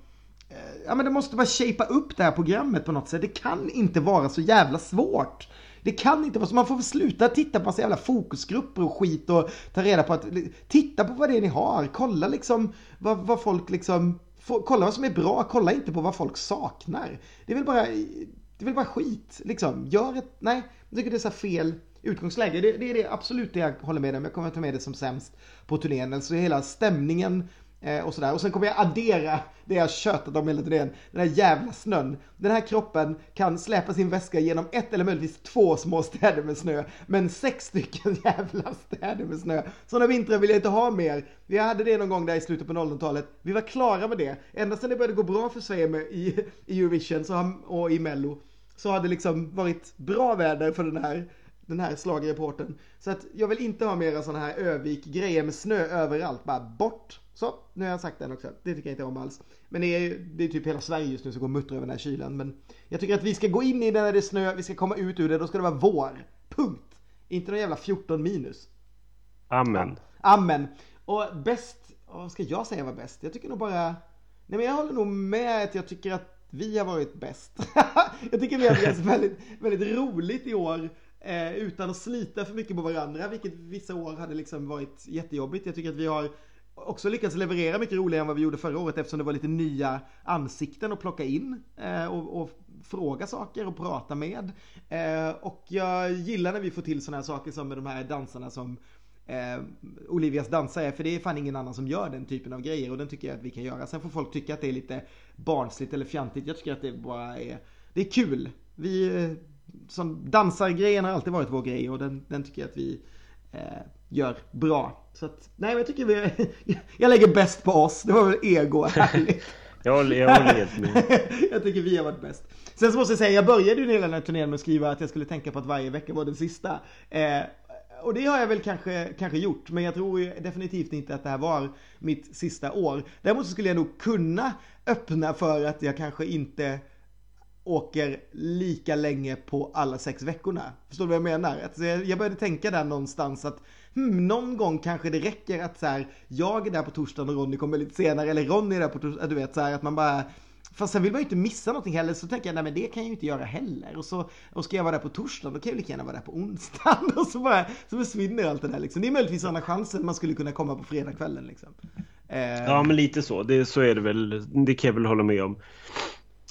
eh, Ja men det måste bara shapea upp det här programmet på något sätt. Det kan inte vara så jävla svårt. Det kan inte vara så. Man får väl sluta titta på massa jävla fokusgrupper och skit och ta reda på att titta på vad det är ni har. Kolla liksom vad, vad folk liksom kolla vad som är bra. Kolla inte på vad folk saknar. Det är väl bara det är väl bara skit liksom. Gör ett, nej, jag tycker det är så fel utgångsläge. Det, det, är det absolut det jag håller med om. Jag kommer att ta med det som sämst på turnén. Alltså hela stämningen eh, och sådär. Och sen kommer jag addera det jag tjötat om hela turnén. Den här jävla snön. Den här kroppen kan släpa sin väska genom ett eller möjligtvis två små städer med snö. Men sex stycken jävla städer med snö. Sådana vintrar vill jag inte ha mer. Vi hade det någon gång där i slutet på 00-talet. Vi var klara med det. Ända sedan det började gå bra för Sverige med, i, i Eurovision så, och i Mello så har det liksom varit bra väder för den här, den här slagreporten. Så att jag vill inte ha mera sådana här Övik-grejer med snö överallt. Bara bort. Så, nu har jag sagt den också. Det tycker jag inte om alls. Men det är, det är typ hela Sverige just nu som går muttrar över den här kylan. Men jag tycker att vi ska gå in i det när det är snö, vi ska komma ut ur det, då ska det vara vår. Punkt. Inte någon jävla 14 minus. Amen. Amen. Och bäst, vad ska jag säga var bäst? Jag tycker nog bara, nej men jag håller nog med att jag tycker att vi har varit bäst. jag tycker vi har haft väldigt, väldigt roligt i år. Eh, utan att slita för mycket på varandra, vilket vissa år hade liksom varit jättejobbigt. Jag tycker att vi har också lyckats leverera mycket roligare än vad vi gjorde förra året eftersom det var lite nya ansikten att plocka in eh, och, och, fråga saker och prata med. Eh, och jag gillar när vi får till sådana här saker som med de här dansarna som eh, Olivias dansa är. För det är fan ingen annan som gör den typen av grejer och den tycker jag att vi kan göra. Sen får folk tycka att det är lite barnsligt eller fjantigt. Jag tycker att det bara är, det är kul. Vi, eh, som dansargrejen har alltid varit vår grej och den, den tycker jag att vi eh, gör bra. Så att, nej men jag tycker vi, jag lägger bäst på oss. Det var väl ego, härligt. jag håller, jag håller helt med. jag tycker vi har varit bäst. Sen så måste jag säga, jag började ju hela den här turnén med att skriva att jag skulle tänka på att varje vecka var den sista. Eh, och det har jag väl kanske, kanske gjort, men jag tror definitivt inte att det här var mitt sista år. Däremot så skulle jag nog kunna öppna för att jag kanske inte åker lika länge på alla sex veckorna. Förstår du vad jag menar? Alltså jag började tänka där någonstans att hmm, någon gång kanske det räcker att så här, jag är där på torsdagen och Ronny kommer lite senare, eller Ronny är där på torsdagen, du vet så här, att man bara Fast sen vill man ju inte missa någonting heller så tänker jag nej men det kan jag ju inte göra heller. Och så och ska jag vara där på torsdagen då kan jag lika gärna vara där på onsdagen. Och så bara så försvinner allt det där liksom. Det är möjligtvis andra chansen man skulle kunna komma på fredagskvällen liksom. Eh, ja men lite så, det, så är det väl. Det kan jag väl hålla med om.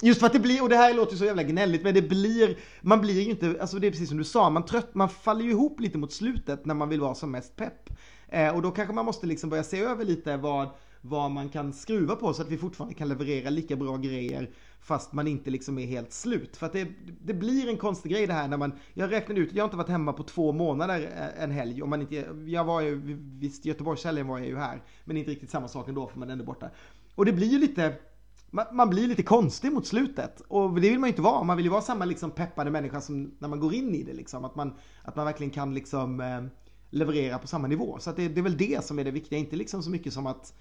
Just för att det blir, och det här låter så jävla gnälligt, men det blir, man blir ju inte, alltså det är precis som du sa, man trött, man faller ju ihop lite mot slutet när man vill vara som mest pepp. Eh, och då kanske man måste liksom börja se över lite vad, vad man kan skruva på så att vi fortfarande kan leverera lika bra grejer fast man inte liksom är helt slut. För att det, det blir en konstig grej det här när man, jag räknade ut, jag har inte varit hemma på två månader eh, en helg. Om man inte, jag var ju, visst Göteborgshelgen var jag ju här, men inte riktigt samma sak ändå för man är ändå borta. Och det blir ju lite, man, blir lite konstig mot slutet. Och det vill man ju inte vara. Man vill ju vara samma liksom peppade människa som när man går in i det liksom. Att man, att man verkligen kan liksom eh, leverera på samma nivå. Så att det, det är väl det som är det viktiga, inte liksom så mycket som att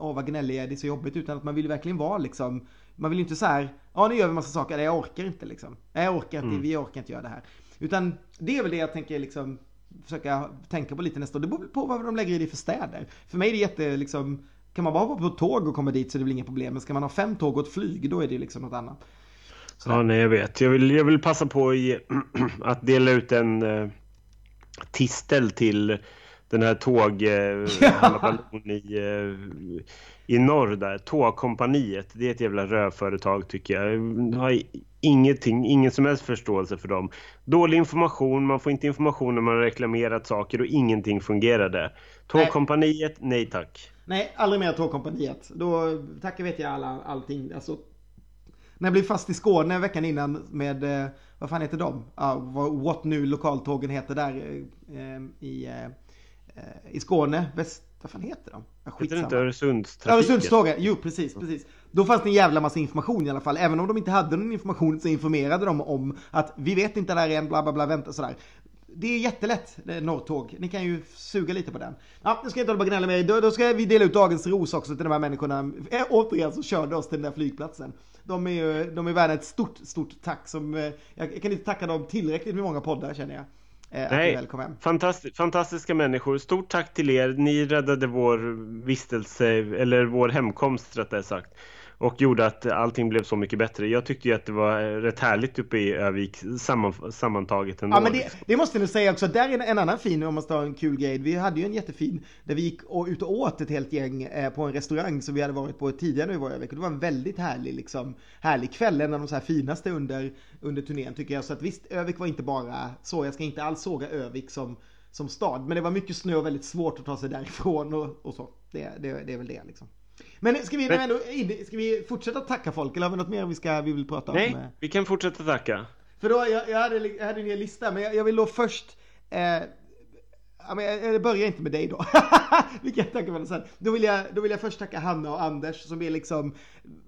åh vad gnällig jag är, det är så jobbigt, utan att man vill verkligen vara liksom, man vill ju inte så här, ja nu gör vi massa saker, nej jag orkar inte liksom. Nej, jag orkar inte, mm. vi orkar inte göra det här. Utan det är väl det jag tänker liksom försöka tänka på lite nästa år. Det beror på vad de lägger i det för städer. För mig är det jätte liksom, kan man bara vara på tåg och komma dit så är det väl inga problem. Men ska man ha fem tåg och ett flyg, då är det liksom något annat. Sådär. Ja, nej jag vet. Jag vill, jag vill passa på att dela ut en uh, tistel till den här tågballon eh, i, eh, i norr där. Tågkompaniet. Det är ett jävla rövföretag tycker jag. jag har ingenting, ingen som helst förståelse för dem. Dålig information, man får inte information när man har reklamerat saker och ingenting fungerade. Tågkompaniet, nej, nej tack. Nej, aldrig mer Tågkompaniet. Då tackar vet jag alla, allting. Alltså, när jag blev fast i Skåne veckan innan med, eh, vad fan heter de? Uh, what nu lokaltågen heter där uh, i Eh, i Skåne, väst, vad fan heter de? Ja, heter det inte Öresundstrafiken? Öresundstågen, jo precis, precis. Då fanns det en jävla massa information i alla fall. Även om de inte hade någon information så informerade de om att vi vet inte där än, bla bla bla, vänta sådär. Det är jättelätt, Norrtåg. Ni kan ju suga lite på den. Ja, nu ska jag inte hålla på och gnälla mer. Då, då ska vi dela ut dagens ros också till de här människorna. Äh, återigen så körde oss till den där flygplatsen. De är ju, de är värda ett stort, stort tack som, eh, jag kan inte tacka dem tillräckligt med många poddar känner jag. Eh, Nej, fantastisk, fantastiska människor. Stort tack till er. Ni räddade vår vistelse, eller vår hemkomst rättare sagt och gjorde att allting blev så mycket bättre. Jag tyckte ju att det var eh, rätt härligt uppe i Övik samman, sammantaget ändå. Ja men det, det måste jag nog säga också, där är en, en annan fin, om man ska ha en kul grej. Vi hade ju en jättefin, där vi gick och, ut och åt ett helt gäng eh, på en restaurang som vi hade varit på tidigare när vi i Övik. Det var en väldigt härlig, liksom, härlig kväll, en av de så här finaste under, under turnén tycker jag. Så att visst, Övik var inte bara så, jag ska inte alls såga Övik som som stad. Men det var mycket snö och väldigt svårt att ta sig därifrån och, och så. Det, det, det är väl det liksom. Men ska vi, Men, ändå, ska vi fortsätta tacka folk eller har vi något mer vi, ska, vi vill prata nej, om? Nej, vi kan fortsätta tacka. För då, jag, jag, hade, jag hade en hel lista, men jag, jag vill då först eh, jag börjar inte med dig då. Vi kan tacka varandra sen. Då vill, jag, då vill jag först tacka Hanna och Anders som är liksom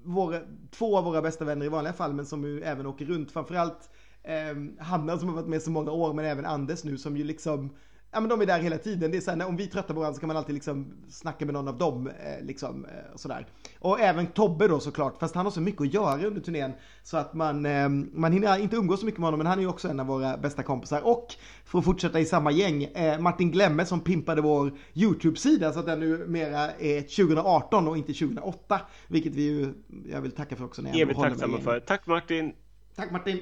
våra, två av våra bästa vänner i vanliga fall men som ju även åker runt. Framförallt eh, Hanna som har varit med så många år men även Anders nu som ju liksom Ja men de är där hela tiden. Det är såhär, om vi tröttar på varandra så kan man alltid liksom snacka med någon av dem. Eh, liksom, eh, sådär. Och även Tobbe då såklart, fast han har så mycket att göra under turnén. Så att man, eh, man hinner inte umgås så mycket med honom, men han är ju också en av våra bästa kompisar. Och för att fortsätta i samma gäng, eh, Martin Glemme som pimpade vår YouTube-sida så att den numera är 2018 och inte 2008. Vilket vi ju, jag vill tacka för också. När jag Evigt tacksamma för. Tack Martin! Tack Martin!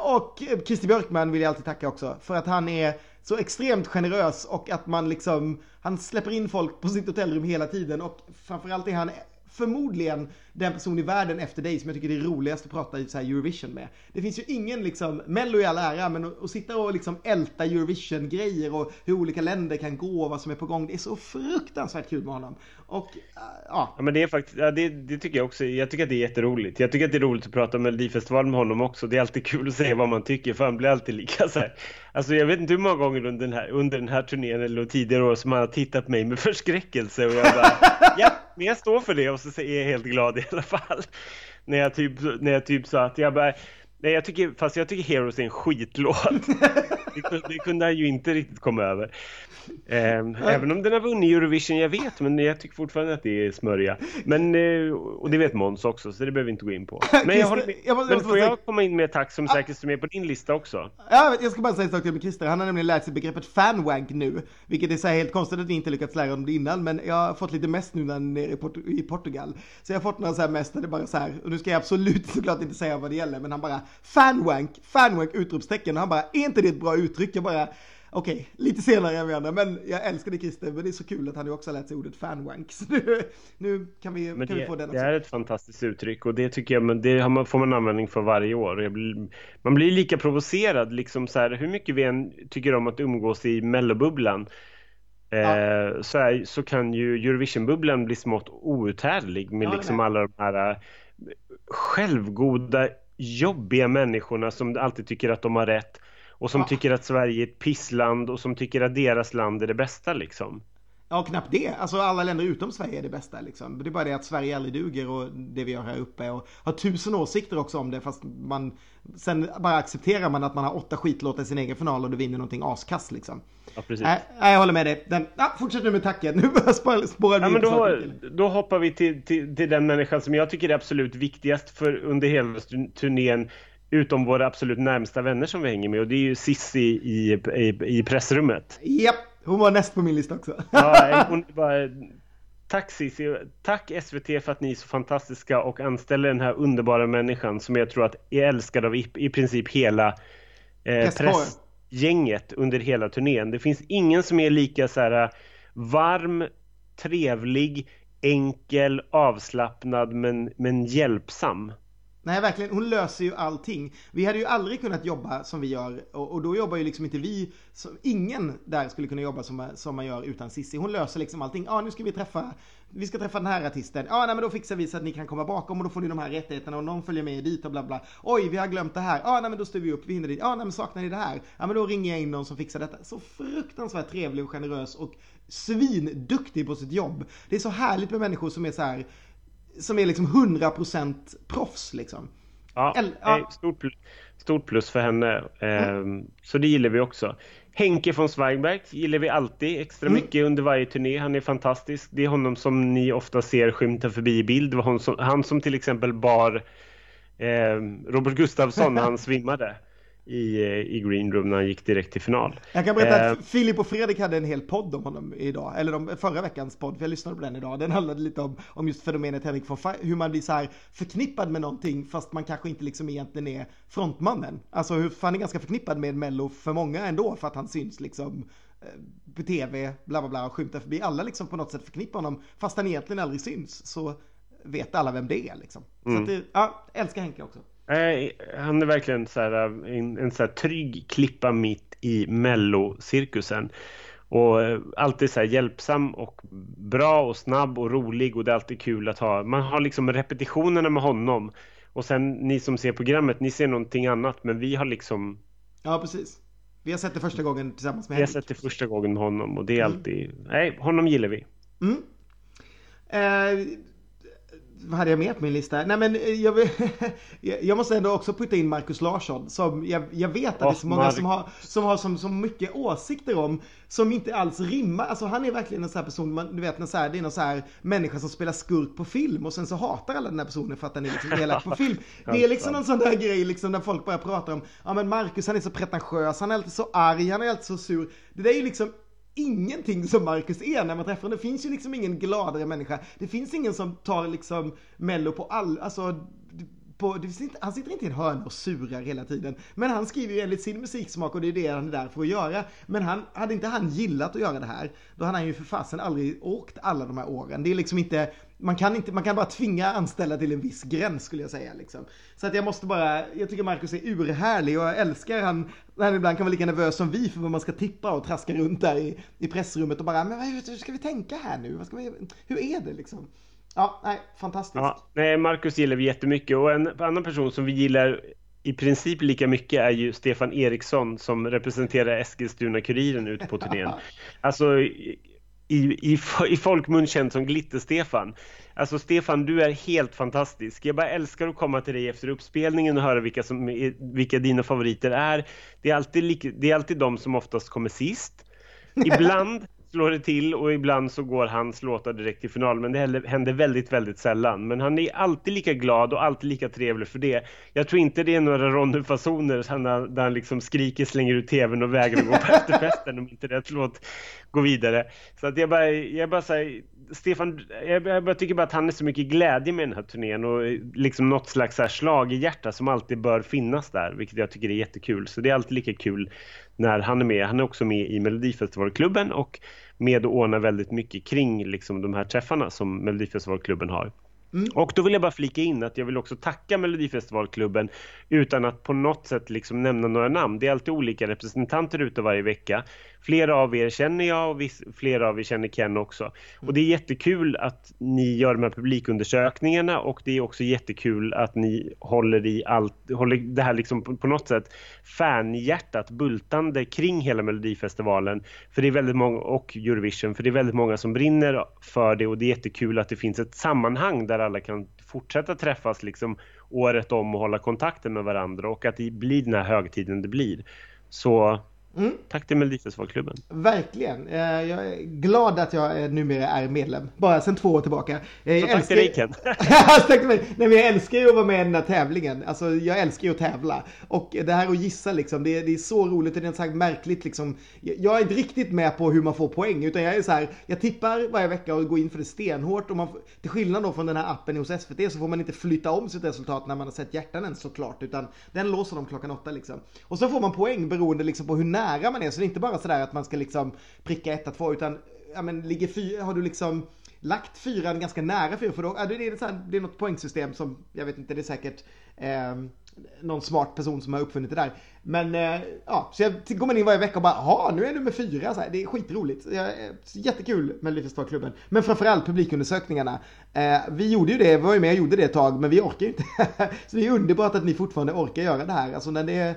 Och Christer Björkman vill jag alltid tacka också, för att han är så extremt generös och att man liksom, han släpper in folk på sitt hotellrum hela tiden och framförallt är han förmodligen den person i världen efter dig som jag tycker det är roligast att prata i så Eurovision med. Det finns ju ingen liksom, Mello i all ära, men att, att sitta och liksom älta Eurovision-grejer och hur olika länder kan gå och vad som är på gång. Det är så fruktansvärt kul med honom. Och uh, ja. ja. men det är faktiskt, ja, det, det, tycker jag också. Jag tycker att det är jätteroligt. Jag tycker att det är roligt att prata om Melodifestivalen med honom också. Det är alltid kul att säga vad man tycker, för han blir alltid lika så här. Alltså jag vet inte hur många gånger under den här, under den här turnén eller tidigare år som han har tittat på mig med förskräckelse och jag bara, ja, men jag står för det och så är jag helt glad i alla fall. När jag typ, när jag typ sa att jag bara, nej jag tycker, fast jag tycker Heroes är en skitlåt. det, det kunde han ju inte riktigt komma över. Eh, även om den har vunnit Eurovision, jag vet, men jag tycker fortfarande att det är smörja. Men, eh, och det vet Måns också, så det behöver vi inte gå in på. Men, jag håller med. Jag måste, men får jag komma in med ett tack som säkert står med på din lista också? Ja, jag ska bara säga en sak till med Christer. Han har nämligen lärt sig begreppet fanwank nu, vilket är så helt konstigt att vi inte lyckats lära honom det innan, men jag har fått lite mest nu när han är i, Port i Portugal. Så jag har fått några så här mest där det bara så här, och nu ska jag absolut såklart inte säga vad det gäller, men han bara fanwank, fanwank utropstecken, och han bara, är inte det ett bra uttryck? Jag bara, Okej, okay, lite senare än vi andra, men jag älskar det Christer, men det är så kul att han ju också har lärt sig ordet fanwank. Så nu, nu kan, vi, men kan det, vi få den också. Det är ett fantastiskt uttryck och det tycker jag, men det får man användning för varje år. Blir, man blir lika provocerad, liksom så här, hur mycket vi än tycker om att umgås i mellobubblan, ja. eh, så, är, så kan ju Eurovisionbubblan bli smått outhärdlig med ja, liksom alla de här eh, självgoda, jobbiga människorna som alltid tycker att de har rätt och som ja. tycker att Sverige är ett pissland och som tycker att deras land är det bästa liksom. Ja, knappt det. Alltså alla länder utom Sverige är det bästa liksom. Det är bara det att Sverige aldrig duger och det vi gör här uppe och har tusen åsikter också om det fast man sen bara accepterar man att man har åtta skitlåtar i sin egen final och du vinner någonting askast liksom. Ja, precis. Nej, jag håller med dig. Den, ja, fortsätt nu med tacken. Nu börjar spåra ja, men då, då hoppar vi till, till, till den människan som jag tycker är absolut viktigast för under hela turnén utom våra absolut närmsta vänner som vi hänger med och det är ju Sissi i, i, i pressrummet. Japp, hon var näst på min lista också. ja, hon bara, tack Cissi, tack SVT för att ni är så fantastiska och anställer den här underbara människan som jag tror att är älskad av i, i princip hela eh, pressgänget under hela turnén. Det finns ingen som är lika så här varm, trevlig, enkel, avslappnad men, men hjälpsam. Nej, verkligen. Hon löser ju allting. Vi hade ju aldrig kunnat jobba som vi gör och, och då jobbar ju liksom inte vi. Så, ingen där skulle kunna jobba som, som man gör utan Sissi. Hon löser liksom allting. Ja, nu ska vi träffa, vi ska träffa den här artisten. Ja, nej, men då fixar vi så att ni kan komma bakom och då får ni de här rättigheterna och någon följer med dit och bla bla. Oj, vi har glömt det här. Ja, nej, men då styr vi upp, vi hinner dit. Ja, nej, men saknar ni det här? Ja, men då ringer jag in någon som fixar detta. Så fruktansvärt trevlig och generös och svinduktig på sitt jobb. Det är så härligt med människor som är så här som är liksom 100% proffs liksom. Ja, Eller, ja. Stort, stort plus för henne. Mm. Så det gillar vi också. Henke von Zweigbergk gillar vi alltid extra mm. mycket under varje turné. Han är fantastisk. Det är honom som ni ofta ser skymta förbi i bild. Det var han som, han som till exempel bar eh, Robert Gustafsson när han svimmade i, eh, i Green Room när han gick direkt till final. Jag kan berätta eh, att Filip och Fredrik hade en hel podd om honom idag, eller de, förra veckans podd, för jag lyssnade på den idag. Den handlade lite om, om just fenomenet Henrik von hur man blir så här förknippad med någonting fast man kanske inte liksom egentligen är frontmannen. Alltså hur han är ganska förknippad med Mello för många ändå för att han syns liksom eh, på tv, bla bla bla och skymtar förbi. Alla liksom på något sätt förknippar honom fast han egentligen aldrig syns. Så vet alla vem det är liksom. Mm. Så att ja, älskar Henke också. Nej, han är verkligen så här, en, en så här trygg klippa mitt i mellocirkusen. Och eh, alltid så här hjälpsam och bra och snabb och rolig och det är alltid kul att ha. Man har liksom repetitionerna med honom. Och sen ni som ser programmet, ni ser någonting annat men vi har liksom... Ja, precis. Vi har sett det första gången tillsammans med Vi har sett det första gången med honom och det är mm. alltid... Nej, honom gillar vi. Mm. Eh, vad hade jag mer på min lista? Nej men eh, jag, jag måste ändå också putta in Markus Larsson som jag, jag vet att det är så många som har, som har som, så mycket åsikter om som inte alls rimmar. Alltså han är verkligen en sån här person, man, du vet när så här, det är någon så här människa som spelar skurk på film och sen så hatar alla den här personen för att den är liksom elak på film. Det är liksom någon sån där grej liksom när folk börjar prata om, ja men Markus han är så pretentiös, han är alltid så arg, han är alltid så sur. Det där är ju liksom ingenting som Marcus är när man träffar honom. Det finns ju liksom ingen gladare människa. Det finns ingen som tar liksom Mello på all, alltså på, inte, han sitter inte i en hörna och surar hela tiden. Men han skriver ju enligt sin musiksmak och det är det han är där för att göra. Men han, hade inte han gillat att göra det här, då hade han ju för fasen aldrig åkt alla de här åren. Det är liksom inte, man kan, inte, man kan bara tvinga anställda till en viss gräns skulle jag säga. Liksom. Så att jag måste bara, jag tycker Marcus är urhärlig och jag älskar han, han ibland kan vara lika nervös som vi för vad man ska tippa och traska runt där i, i pressrummet och bara, men hur ska vi tänka här nu? Vad ska vi, hur är det liksom? Ja, nej, fantastiskt. Ja, nej, Marcus gillar vi jättemycket och en annan person som vi gillar i princip lika mycket är ju Stefan Eriksson som representerar Eskilstuna-Kuriren ute på turnén. Alltså i, i, i folkmun känd som Glitter-Stefan. Alltså Stefan, du är helt fantastisk. Jag bara älskar att komma till dig efter uppspelningen och höra vilka, som, vilka dina favoriter är. Det är, alltid, det är alltid de som oftast kommer sist. Ibland slår det till och ibland så går hans låtar direkt till final. Men det händer väldigt, väldigt sällan. Men han är alltid lika glad och alltid lika trevlig för det. Jag tror inte det är några Ronny-fasoner där han liksom skriker, slänger ut tvn och vägrar gå på efterfesten om inte rätt låt går vidare. Så att jag bara, jag bara säger Stefan, jag, jag tycker bara att han är så mycket glädje med den här turnén och eh, liksom något slags här slag i hjärta som alltid bör finnas där, vilket jag tycker är jättekul. Så det är alltid lika kul när han är med. Han är också med i Melodifestivalklubben och med och ordnar väldigt mycket kring liksom, de här träffarna som Melodifestivalklubben har. Mm. Och då vill jag bara flika in att jag vill också tacka Melodifestivalklubben utan att på något sätt liksom nämna några namn. Det är alltid olika representanter ute varje vecka. Flera av er känner jag och viss, flera av er känner Ken också. Och det är jättekul att ni gör de här publikundersökningarna och det är också jättekul att ni håller i allt, håller det här liksom på, på något sätt fanhjärtat bultande kring hela Melodifestivalen. För det är väldigt många, och Eurovision, för det är väldigt många som brinner för det och det är jättekul att det finns ett sammanhang där alla kan fortsätta träffas liksom året om och hålla kontakten med varandra och att det blir den här högtiden det blir. Så Mm. Tack till Melodifestivalklubben. Verkligen. Eh, jag är glad att jag numera är medlem. Bara sedan två år tillbaka. Jag Så tack till dig Ken. Nej, men jag älskar ju att vara med i den här tävlingen. Alltså jag älskar ju att tävla. Och det här att gissa liksom, det är, det är så roligt. Det är så här märkligt liksom. Jag är inte riktigt med på hur man får poäng. Utan jag är så här, jag tippar varje vecka och går in för det stenhårt. Och man, till skillnad då från den här appen hos SVT så får man inte flytta om sitt resultat när man har sett hjärtan än såklart. Utan den låser de klockan åtta liksom. Och så får man poäng beroende liksom på hur nära nära man är. Så det är inte bara sådär att man ska liksom pricka 1 två utan ja, men ligger fyra, har du liksom lagt fyran ganska nära fyra för då, ja, det, är så här, det är något poängsystem som, jag vet inte, det är säkert eh, någon smart person som har uppfunnit det där. Men eh, ja, så jag går man in varje vecka och bara, ja nu är jag nummer fyra. Så här, det är skitroligt. Ja, eh, jättekul med Melodifestivalklubben. Men framförallt publikundersökningarna. Eh, vi gjorde ju det, vi var ju med och gjorde det ett tag, men vi orkar ju inte. så det är underbart att ni fortfarande orkar göra det här. Alltså när det är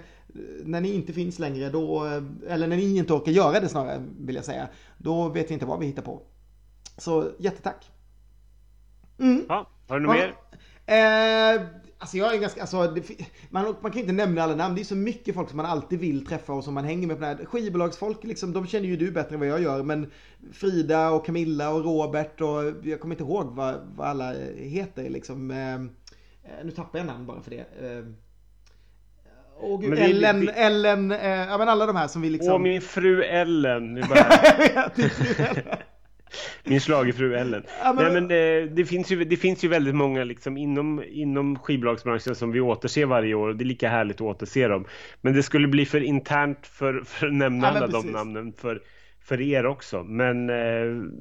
när ni inte finns längre då, eller när ni inte orkar göra det snarare vill jag säga, då vet vi inte vad vi hittar på. Så jättetack. Mm. Ja, har du något mer? Eh, alltså jag är ganska, alltså, det, man, man kan inte nämna alla namn. Det är så mycket folk som man alltid vill träffa och som man hänger med på det här. Skivbolagsfolk liksom, de känner ju du bättre än vad jag gör. Men Frida och Camilla och Robert och jag kommer inte ihåg vad, vad alla heter liksom. Eh, nu tappar jag namn bara för det. Eh, Åh gud, Ellen, det... Ellen, eh, ja men alla de här som vi liksom... Åh min fru Ellen. Nu bara... Min slagerfru Ellen. Ja, men... Nej, men det, det, finns ju, det finns ju väldigt många liksom inom, inom skivbolagsbranschen som vi återser varje år och det är lika härligt att återse dem. Men det skulle bli för internt för, för att nämna ja, alla de namnen för för er också. Men... Eh,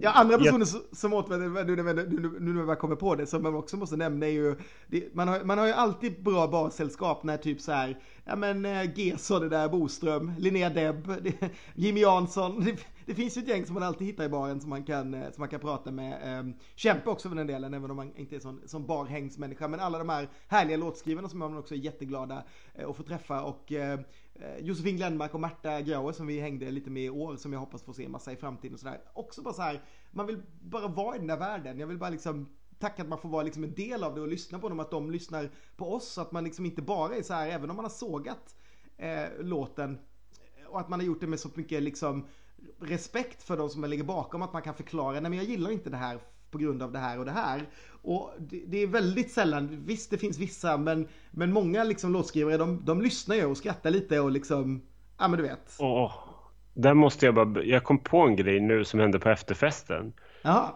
ja, andra personer jag... som återvänder, nu, nu, nu, nu när jag kommer på det, som man också måste nämna är ju, det, man, har, man har ju alltid bra barsällskap när typ så här, ja men eh, Gerson det där, Boström, Linnea Deb, Jimmy Jansson, det, det, finns ju ett gäng som man alltid hittar i baren som man kan, eh, som man kan prata med. Eh, Kämpe också för den delen, även om man inte är sån, sån barhängsmänniska, men alla de här härliga låtskrivarna som man också är jätteglada eh, att få träffa och Eh, Eh, Josefin Glenmark och Märta Grauer som vi hängde lite med i år som jag hoppas få se massa i framtiden och sådär. Också bara så här, man vill bara vara i den där världen. Jag vill bara liksom tacka att man får vara liksom en del av det och lyssna på dem, att de lyssnar på oss. Så att man liksom inte bara är så här, även om man har sågat eh, låten eh, och att man har gjort det med så mycket liksom respekt för de som ligger bakom, att man kan förklara, nej men jag gillar inte det här på grund av det här och det här. Och det, det, är väldigt sällan, visst det finns vissa men, men många liksom låtskrivare de, de lyssnar ju och skrattar lite och liksom, ja men du vet. Åh, där måste jag bara, jag kom på en grej nu som hände på efterfesten. Jaha.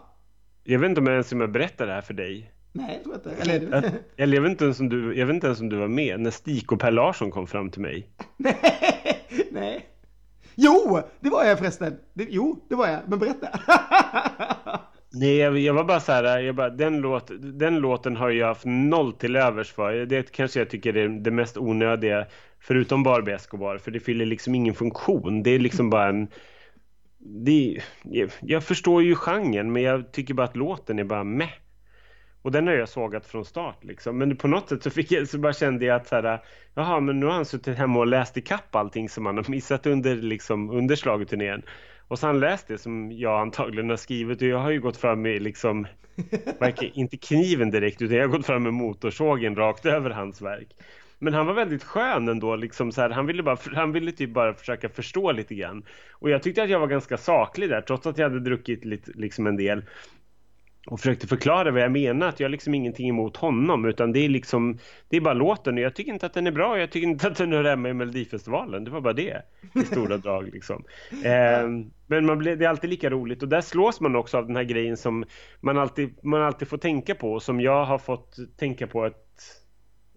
Jag vet inte om jag ens jag berättar det här för dig. Nej, jag tror inte. Eller, jag, eller jag, vet inte ens om du, jag vet inte ens om du var med när Stig och Per Larsson kom fram till mig. nej, nej. Jo, det var jag förresten. Det, jo, det var jag. Men berätta. Nej, jag, jag, var bara så här, jag bara, den, låt, den låten har jag haft noll till övers för. Det kanske jag tycker är det mest onödiga, förutom Barbie Escobar, för det fyller liksom ingen funktion. Det är liksom bara en... Det, jag, jag förstår ju genren, men jag tycker bara att låten är bara meh. Och den har jag sågat från start liksom. Men på något sätt så, fick jag, så bara kände jag att så här, jaha, men nu har han suttit hemma och läst ikapp allting som han har missat under, liksom, under schlagerturnén. Och så han läst det som jag antagligen har skrivit och jag har ju gått fram med liksom, inte kniven direkt utan jag har gått fram med motorsågen rakt över hans verk. Men han var väldigt skön ändå, liksom så här, han, ville bara, han ville typ bara försöka förstå lite grann. Och jag tyckte att jag var ganska saklig där, trots att jag hade druckit lite, liksom en del och försökte förklara vad jag menar, att jag har liksom ingenting emot honom utan det är liksom det är bara låten. Och jag tycker inte att den är bra, jag tycker inte att den hör hemma i Melodifestivalen, det var bara det i stora drag liksom. Eh, men man blir, det är alltid lika roligt och där slås man också av den här grejen som man alltid, man alltid får tänka på och som jag har fått tänka på ett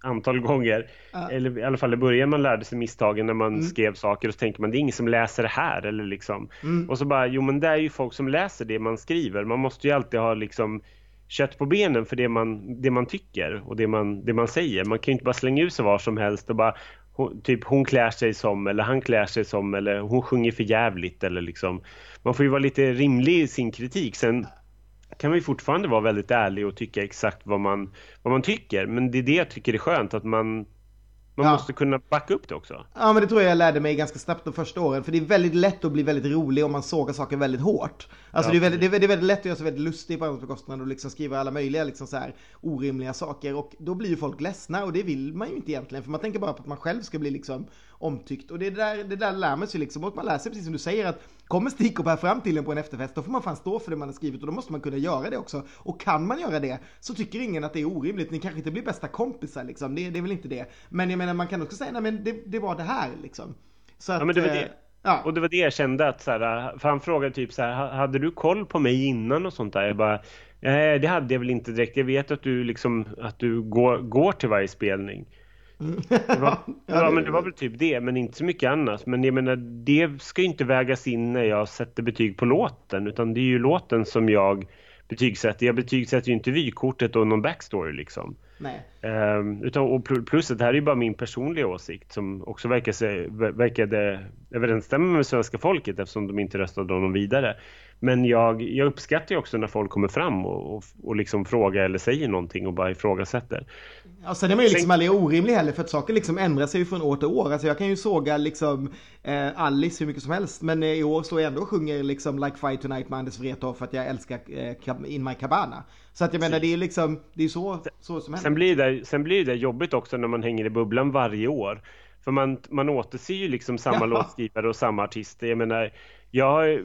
antal gånger. Ja. Eller i alla fall i början man lärde sig misstagen när man mm. skrev saker och så tänker man det är ingen som läser det här eller liksom. Mm. Och så bara, jo men det är ju folk som läser det man skriver. Man måste ju alltid ha liksom kött på benen för det man, det man tycker och det man, det man säger. Man kan ju inte bara slänga ut sig var som helst och bara hon, typ hon klär sig som eller han klär sig som eller hon sjunger för jävligt eller liksom. Man får ju vara lite rimlig i sin kritik. Sen kan man ju fortfarande vara väldigt ärlig och tycka exakt vad man, vad man tycker. Men det är det jag tycker är skönt att man man ja. måste kunna backa upp det också. Ja, men det tror jag jag lärde mig ganska snabbt de första åren. För det är väldigt lätt att bli väldigt rolig om man sågar saker väldigt hårt. Alltså ja, det, är väldigt, det, är, väldigt, lätt att göra sig väldigt lustig på andras bekostnad och liksom skriva alla möjliga liksom så här orimliga saker. Och då blir ju folk ledsna och det vill man ju inte egentligen. För man tänker bara på att man själv ska bli liksom omtyckt. Och det där, det där lär man sig liksom. Och man lär sig precis som du säger att kommer Stikop här fram till en på en efterfest då får man fan stå för det man har skrivit och då måste man kunna göra det också. Och kan man göra det så tycker ingen att det är orimligt. Ni kanske inte blir bästa kompisar liksom. Det, det är väl inte det. Men jag menar man kan också säga nej men det, det var det här liksom. Så att, ja men det var det. Eh, ja. Och det var det jag kände att så här, för han frågade typ så här, hade du koll på mig innan och sånt där? Jag bara, nej det hade jag väl inte direkt. Jag vet att du liksom, att du går, går till varje spelning. Var, ja, men det var väl typ det, men inte så mycket annat. Men jag menar, det ska ju inte vägas in när jag sätter betyg på låten, utan det är ju låten som jag betygsätter. Jag betygsätter ju inte vykortet och någon backstory liksom. Nej. Um, utan, och plus att det här är ju bara min personliga åsikt som också verkar se, verkade överensstämma med svenska folket eftersom de inte röstade honom vidare. Men jag, jag uppskattar ju också när folk kommer fram och, och, och liksom frågar eller säger någonting och bara ifrågasätter. Ja, sen är man ju liksom aldrig orimlig heller för att saker liksom ändrar sig från år till år. Alltså jag kan ju såga liksom eh, Alice hur mycket som helst men eh, i år står jag ändå och sjunger liksom Like Fire Tonight med Anders Wrethov för att jag älskar eh, In My Cabana. Så att jag menar det är liksom, det är så, så som händer. Sen blir, det, sen blir det jobbigt också när man hänger i bubblan varje år. För man, man återser ju liksom samma ja. låtskrivare och samma artister. Jag menar, jag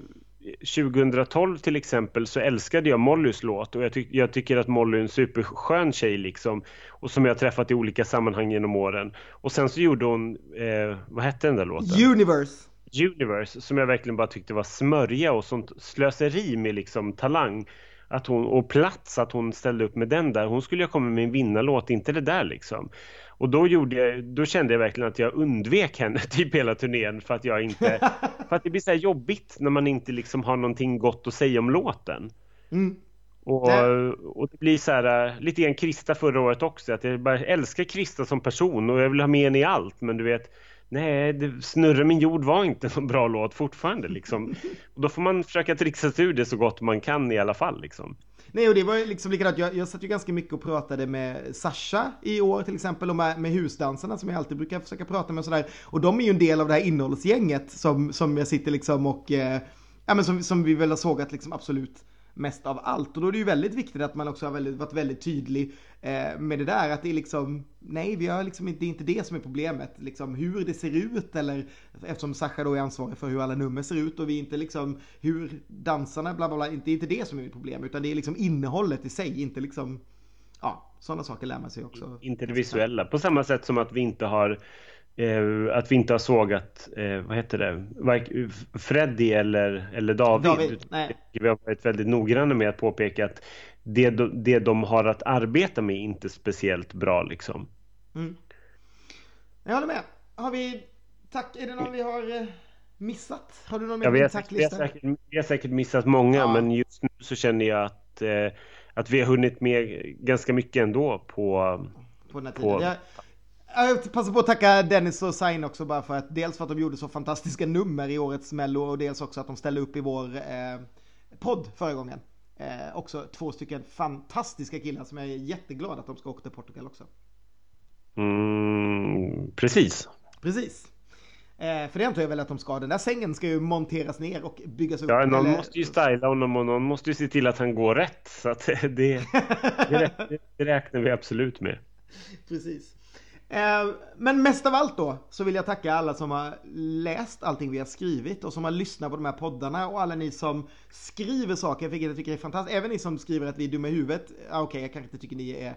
2012 till exempel så älskade jag Mollys låt och jag, ty jag, tycker att Molly är en superskön tjej liksom och som jag träffat i olika sammanhang genom åren. Och sen så gjorde hon, eh, vad hette den där låten? Universe. Universe som jag verkligen bara tyckte var smörja och sånt slöseri med liksom talang att hon, och plats att hon ställde upp med den där. Hon skulle ju komma med en vinnarlåt, inte det där liksom. Och då, gjorde jag, då kände jag verkligen att jag undvek henne typ hela turnén för att jag inte... för att det blir så jobbigt när man inte liksom har någonting gott att säga om låten. Mm. Och, och, det blir så här, äh, lite grann Krista förra året också, att jag bara älskar Krista som person och jag vill ha med henne i allt, men du vet Nej, det, Snurra min jord var inte en bra låt fortfarande liksom. Och då får man försöka trixa sig ur det så gott man kan i alla fall liksom. Nej, och det var liksom likadant. Jag, jag satt ju ganska mycket och pratade med Sasha i år till exempel och med, med husdansarna som jag alltid brukar försöka prata med och sådär. Och de är ju en del av det här innehållsgänget som, som jag sitter liksom och, eh, ja men som, som vi väl har sågat liksom absolut mest av allt. Och då är det ju väldigt viktigt att man också har väldigt, varit väldigt tydlig eh, med det där. Att det är liksom, nej, vi har liksom, det är inte det som är problemet. Liksom hur det ser ut eller eftersom Sasha då är ansvarig för hur alla nummer ser ut och vi inte liksom hur dansarna bla bla bla. Det är inte det som är mitt problem utan det är liksom innehållet i sig, inte liksom Ja, sådana saker lär man sig också. Inte det visuella. På samma sätt som att vi inte har Eh, att vi inte har sågat, eh, vad heter det, Freddy eller, eller David. David vi har varit väldigt noggranna med att påpeka att det, det de har att arbeta med är inte speciellt bra liksom. Mm. Jag håller med. Har vi, tack, är det någon vi har eh, missat? Har du någon ja, vi, har säkert, vi, har säkert, vi har säkert missat många ja. men just nu så känner jag att, eh, att vi har hunnit med ganska mycket ändå på, på den här tiden. På, jag, jag passar på att tacka Dennis och Sain också bara för att dels för att de gjorde så fantastiska nummer i årets mello och dels också att de ställde upp i vår eh, podd förra gången. Eh, också två stycken fantastiska killar som jag är jätteglad att de ska åka till Portugal också. Mm, precis. Precis. Eh, för det antar jag väl att de ska. Den där sängen ska ju monteras ner och byggas upp. Ja, någon eller... måste ju styla honom och någon måste ju se till att han går rätt. Så att det, det, det räknar vi absolut med. Precis. Eh, men mest av allt då så vill jag tacka alla som har läst allting vi har skrivit och som har lyssnat på de här poddarna och alla ni som skriver saker, vilket jag tycker är fantastiskt. Även ni som skriver att vi är dumma i huvudet. Ah, okej, okay, jag kanske inte tycker ni är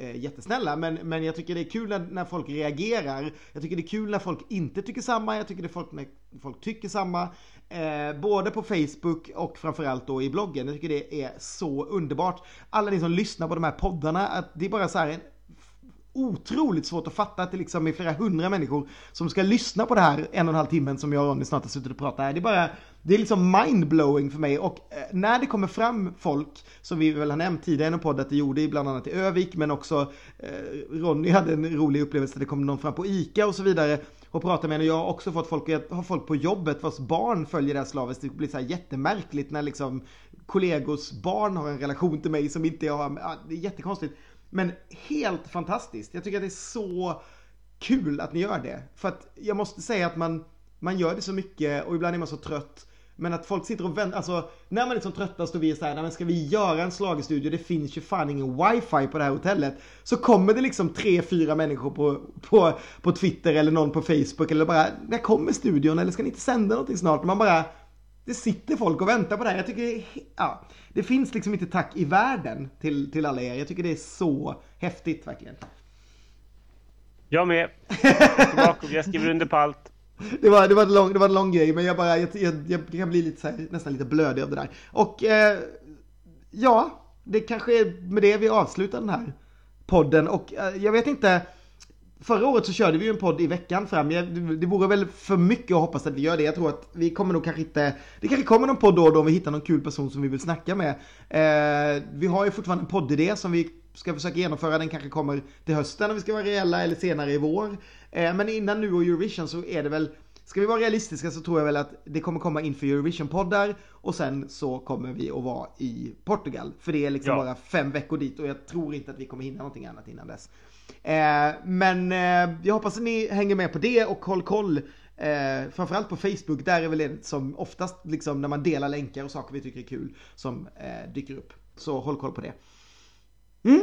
eh, jättesnälla, men, men jag tycker det är kul när, när, folk reagerar. Jag tycker det är kul när folk inte tycker samma. Jag tycker det är folk när folk tycker samma. Eh, både på Facebook och framförallt då i bloggen. Jag tycker det är så underbart. Alla ni som lyssnar på de här poddarna, att det är bara så här otroligt svårt att fatta att det liksom är flera hundra människor som ska lyssna på det här en och en halv timmen som jag och Ronny snart har suttit och pratat här. Det är bara, det är liksom mindblowing för mig och eh, när det kommer fram folk som vi väl har nämnt tidigare i en podd att det gjorde bland annat i Övik men också eh, Ronny hade en rolig upplevelse där det kom någon fram på ICA och så vidare och pratar med henne. Jag har också fått folk, jag har folk på jobbet vars barn följer det här slaviskt. Det blir så här jättemärkligt när liksom kollegors barn har en relation till mig som inte jag har. Ja, det är jättekonstigt. Men helt fantastiskt. Jag tycker att det är så kul att ni gör det. För att jag måste säga att man, man gör det så mycket och ibland är man så trött. Men att folk sitter och väntar, alltså när man är som tröttast och vi är såhär, men ska vi göra en slagestudio? Det finns ju fan ingen wifi på det här hotellet. Så kommer det liksom tre, fyra människor på, på, på Twitter eller någon på Facebook eller bara, när kommer studion? Eller ska ni inte sända någonting snart? Man bara, det sitter folk och väntar på det här. Jag tycker, ja, det finns liksom inte tack i världen till, till alla er. Jag tycker det är så häftigt verkligen. Jag med. Jag, jag skriver under på allt. Det var, det, var en lång, det var en lång grej, men jag, bara, jag, jag, jag kan bli lite här, nästan lite blödig av det där. Och eh, ja, det kanske är med det vi avslutar den här podden. Och eh, jag vet inte, Förra året så körde vi ju en podd i veckan fram. Det vore väl för mycket att hoppas att vi gör det. Jag tror att vi kommer nog kanske inte... Det kanske kommer någon podd då och då om vi hittar någon kul person som vi vill snacka med. Eh, vi har ju fortfarande en poddidé som vi ska försöka genomföra. Den kanske kommer till hösten om vi ska vara reella eller senare i vår. Eh, men innan nu och Eurovision så är det väl Ska vi vara realistiska så tror jag väl att det kommer komma inför Eurovision-poddar och sen så kommer vi att vara i Portugal. För det är liksom ja. bara fem veckor dit och jag tror inte att vi kommer hinna någonting annat innan dess. Eh, men eh, jag hoppas att ni hänger med på det och håll koll Eh, framförallt på Facebook, där är väl det som oftast liksom när man delar länkar och saker vi tycker är kul som eh, dyker upp. Så håll koll på det. Mm?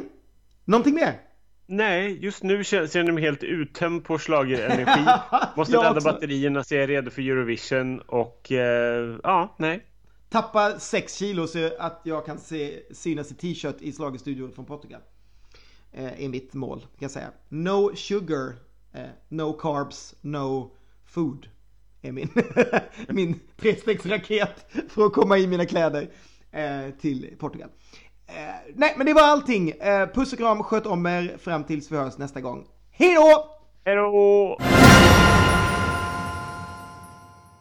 Någonting mer? Nej, just nu känns jag mig helt uttömd på schlagerenergi. Måste ladda batterierna så jag är redo för Eurovision och eh, ja, nej. Tappa 6 kilo så att jag kan se, synas i t-shirt i Slagerstudion från Portugal. Eh, är mitt mål, kan jag säga. No sugar, eh, no carbs, no food. Är min, min trestegsraket för att komma i mina kläder eh, till Portugal. Eh, nej, men det var allting. Eh, puss och kram, sköt om er fram tills vi hörs nästa gång. Hej då! Hej då!